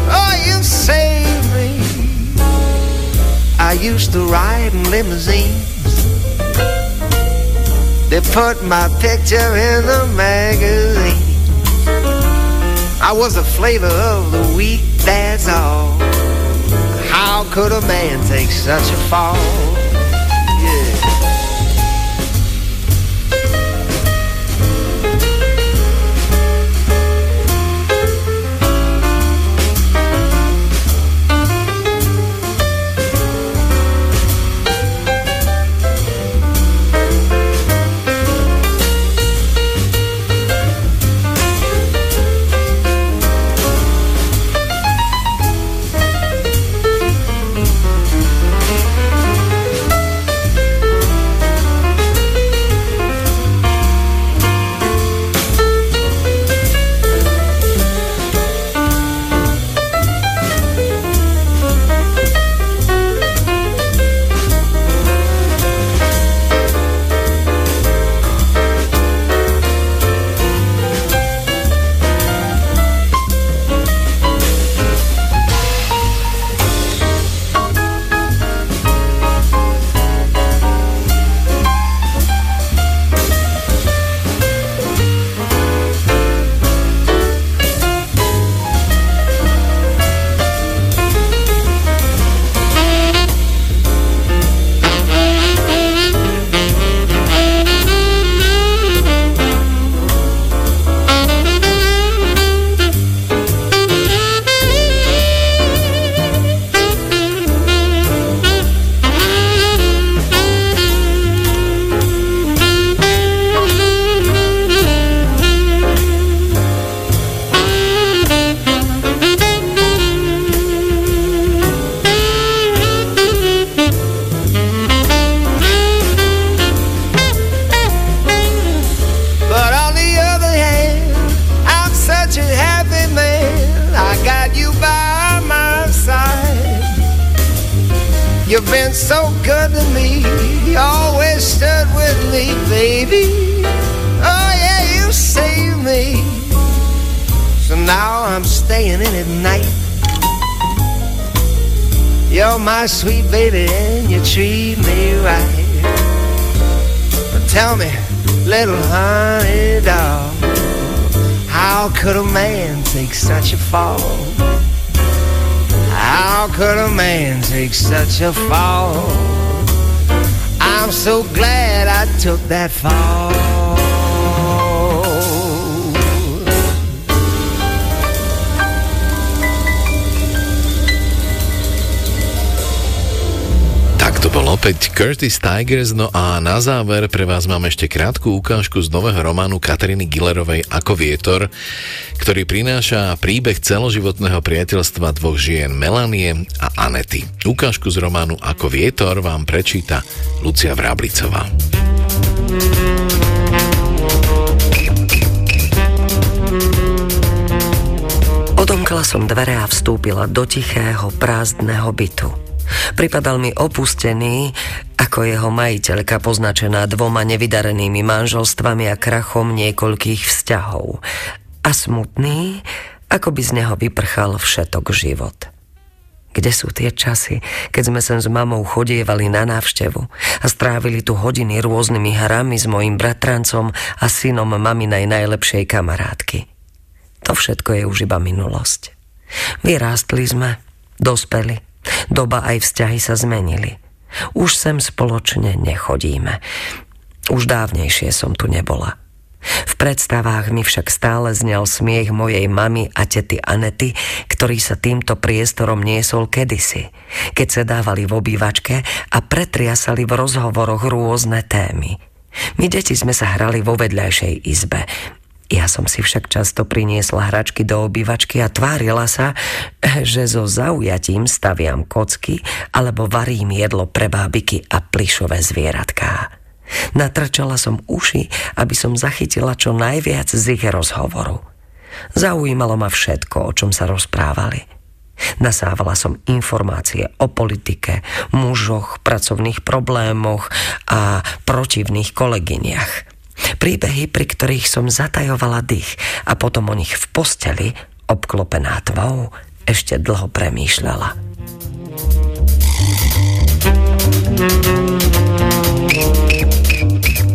Oh, you saved me. I used to ride in limousines they put my picture in the magazine. I was the flavor of the week, that's all. How could a man take such a fall? Curtis Tigers, no a na záver pre vás mám ešte krátku ukážku z nového románu Katariny Gillerovej Ako vietor, ktorý prináša príbeh celoživotného priateľstva dvoch žien Melanie a Anety. Ukážku z románu Ako vietor vám prečíta Lucia Vráblicová. Odomkla som dvere a vstúpila do tichého, prázdneho bytu. Pripadal mi opustený, ako jeho majiteľka poznačená dvoma nevydarenými manželstvami a krachom niekoľkých vzťahov. A smutný, ako by z neho vyprchal všetok život. Kde sú tie časy, keď sme sem s mamou chodievali na návštevu a strávili tu hodiny rôznymi hrami s mojim bratrancom a synom maminej najlepšej kamarátky. To všetko je už iba minulosť. Vyrástli sme, dospeli, doba aj vzťahy sa zmenili. Už sem spoločne nechodíme. Už dávnejšie som tu nebola. V predstavách mi však stále znel smiech mojej mamy a tety Anety, ktorý sa týmto priestorom niesol kedysi, keď sa dávali v obývačke a pretriasali v rozhovoroch rôzne témy. My deti sme sa hrali vo vedľajšej izbe. Ja som si však často priniesla hračky do obývačky a tvárila sa, že so zaujatím staviam kocky alebo varím jedlo pre bábiky a plišové zvieratká. Natrčala som uši, aby som zachytila čo najviac z ich rozhovoru. Zaujímalo ma všetko, o čom sa rozprávali. Nasávala som informácie o politike, mužoch, pracovných problémoch a protivných kolegyniach. Príbehy, pri ktorých som zatajovala dých a potom o nich v posteli, obklopená tvou, ešte dlho premýšľala.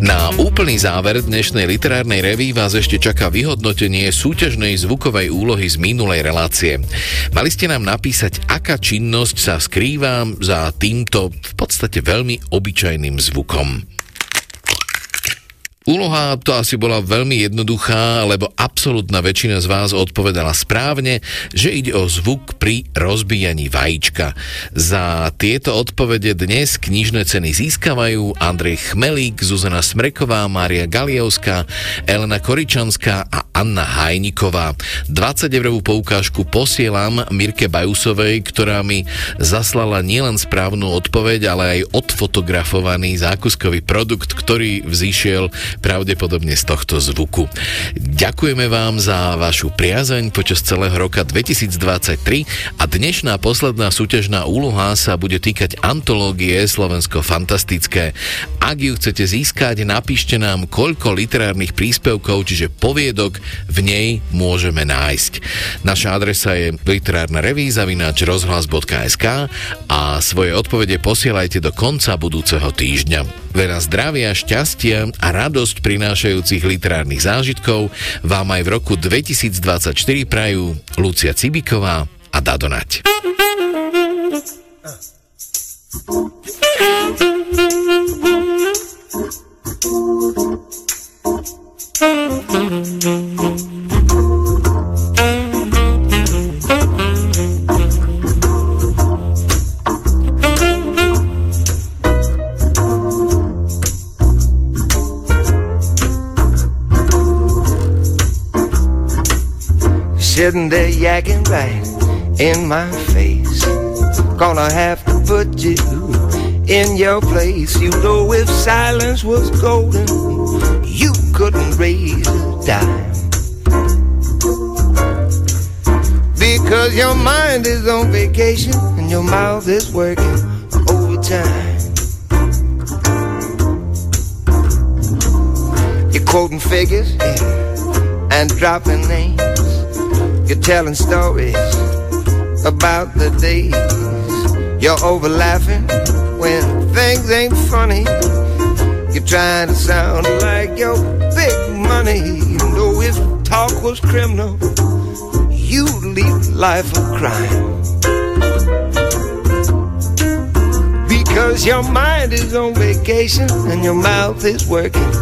Na úplný záver dnešnej literárnej reví vás ešte čaká vyhodnotenie súťažnej zvukovej úlohy z minulej relácie. Mali ste nám napísať, aká činnosť sa skrýva za týmto v podstate veľmi obyčajným zvukom. Úloha to asi bola veľmi jednoduchá, lebo absolútna väčšina z vás odpovedala správne, že ide o zvuk pri rozbíjaní vajíčka. Za tieto odpovede dnes knižné ceny získavajú Andrej Chmelík, Zuzana Smreková, Mária Galievská, Elena Koričanská a Anna Hajniková. 20 eurovú poukážku posielam Mirke Bajusovej, ktorá mi zaslala nielen správnu odpoveď, ale aj odfotografovaný zákuskový produkt, ktorý vzýšiel pravdepodobne z tohto zvuku. Ďakujeme vám za vašu priazeň počas celého roka 2023 a dnešná posledná súťažná úloha sa bude týkať antológie Slovensko fantastické. Ak ju chcete získať, napíšte nám, koľko literárnych príspevkov, čiže poviedok, v nej môžeme nájsť. Naša adresa je literárna revíza vináč rozhlas.sk a svoje odpovede posielajte do konca budúceho týždňa. Veľa zdravia, šťastia a radosť prinášajúcich literárnych zážitkov vám aj v roku 2024 prajú Lucia Cibiková a Dadonať. (laughs) Sitting there yakking right in my face. Gonna have to put you in your place. You know, if silence was golden, you couldn't raise a dime. Because your mind is on vacation and your mouth is working overtime. You're quoting figures yeah, and dropping names. You're telling stories about the days. You're over laughing when things ain't funny. You're trying to sound like you're big money. You know if talk was criminal, you'd lead life of crime. Because your mind is on vacation and your mouth is working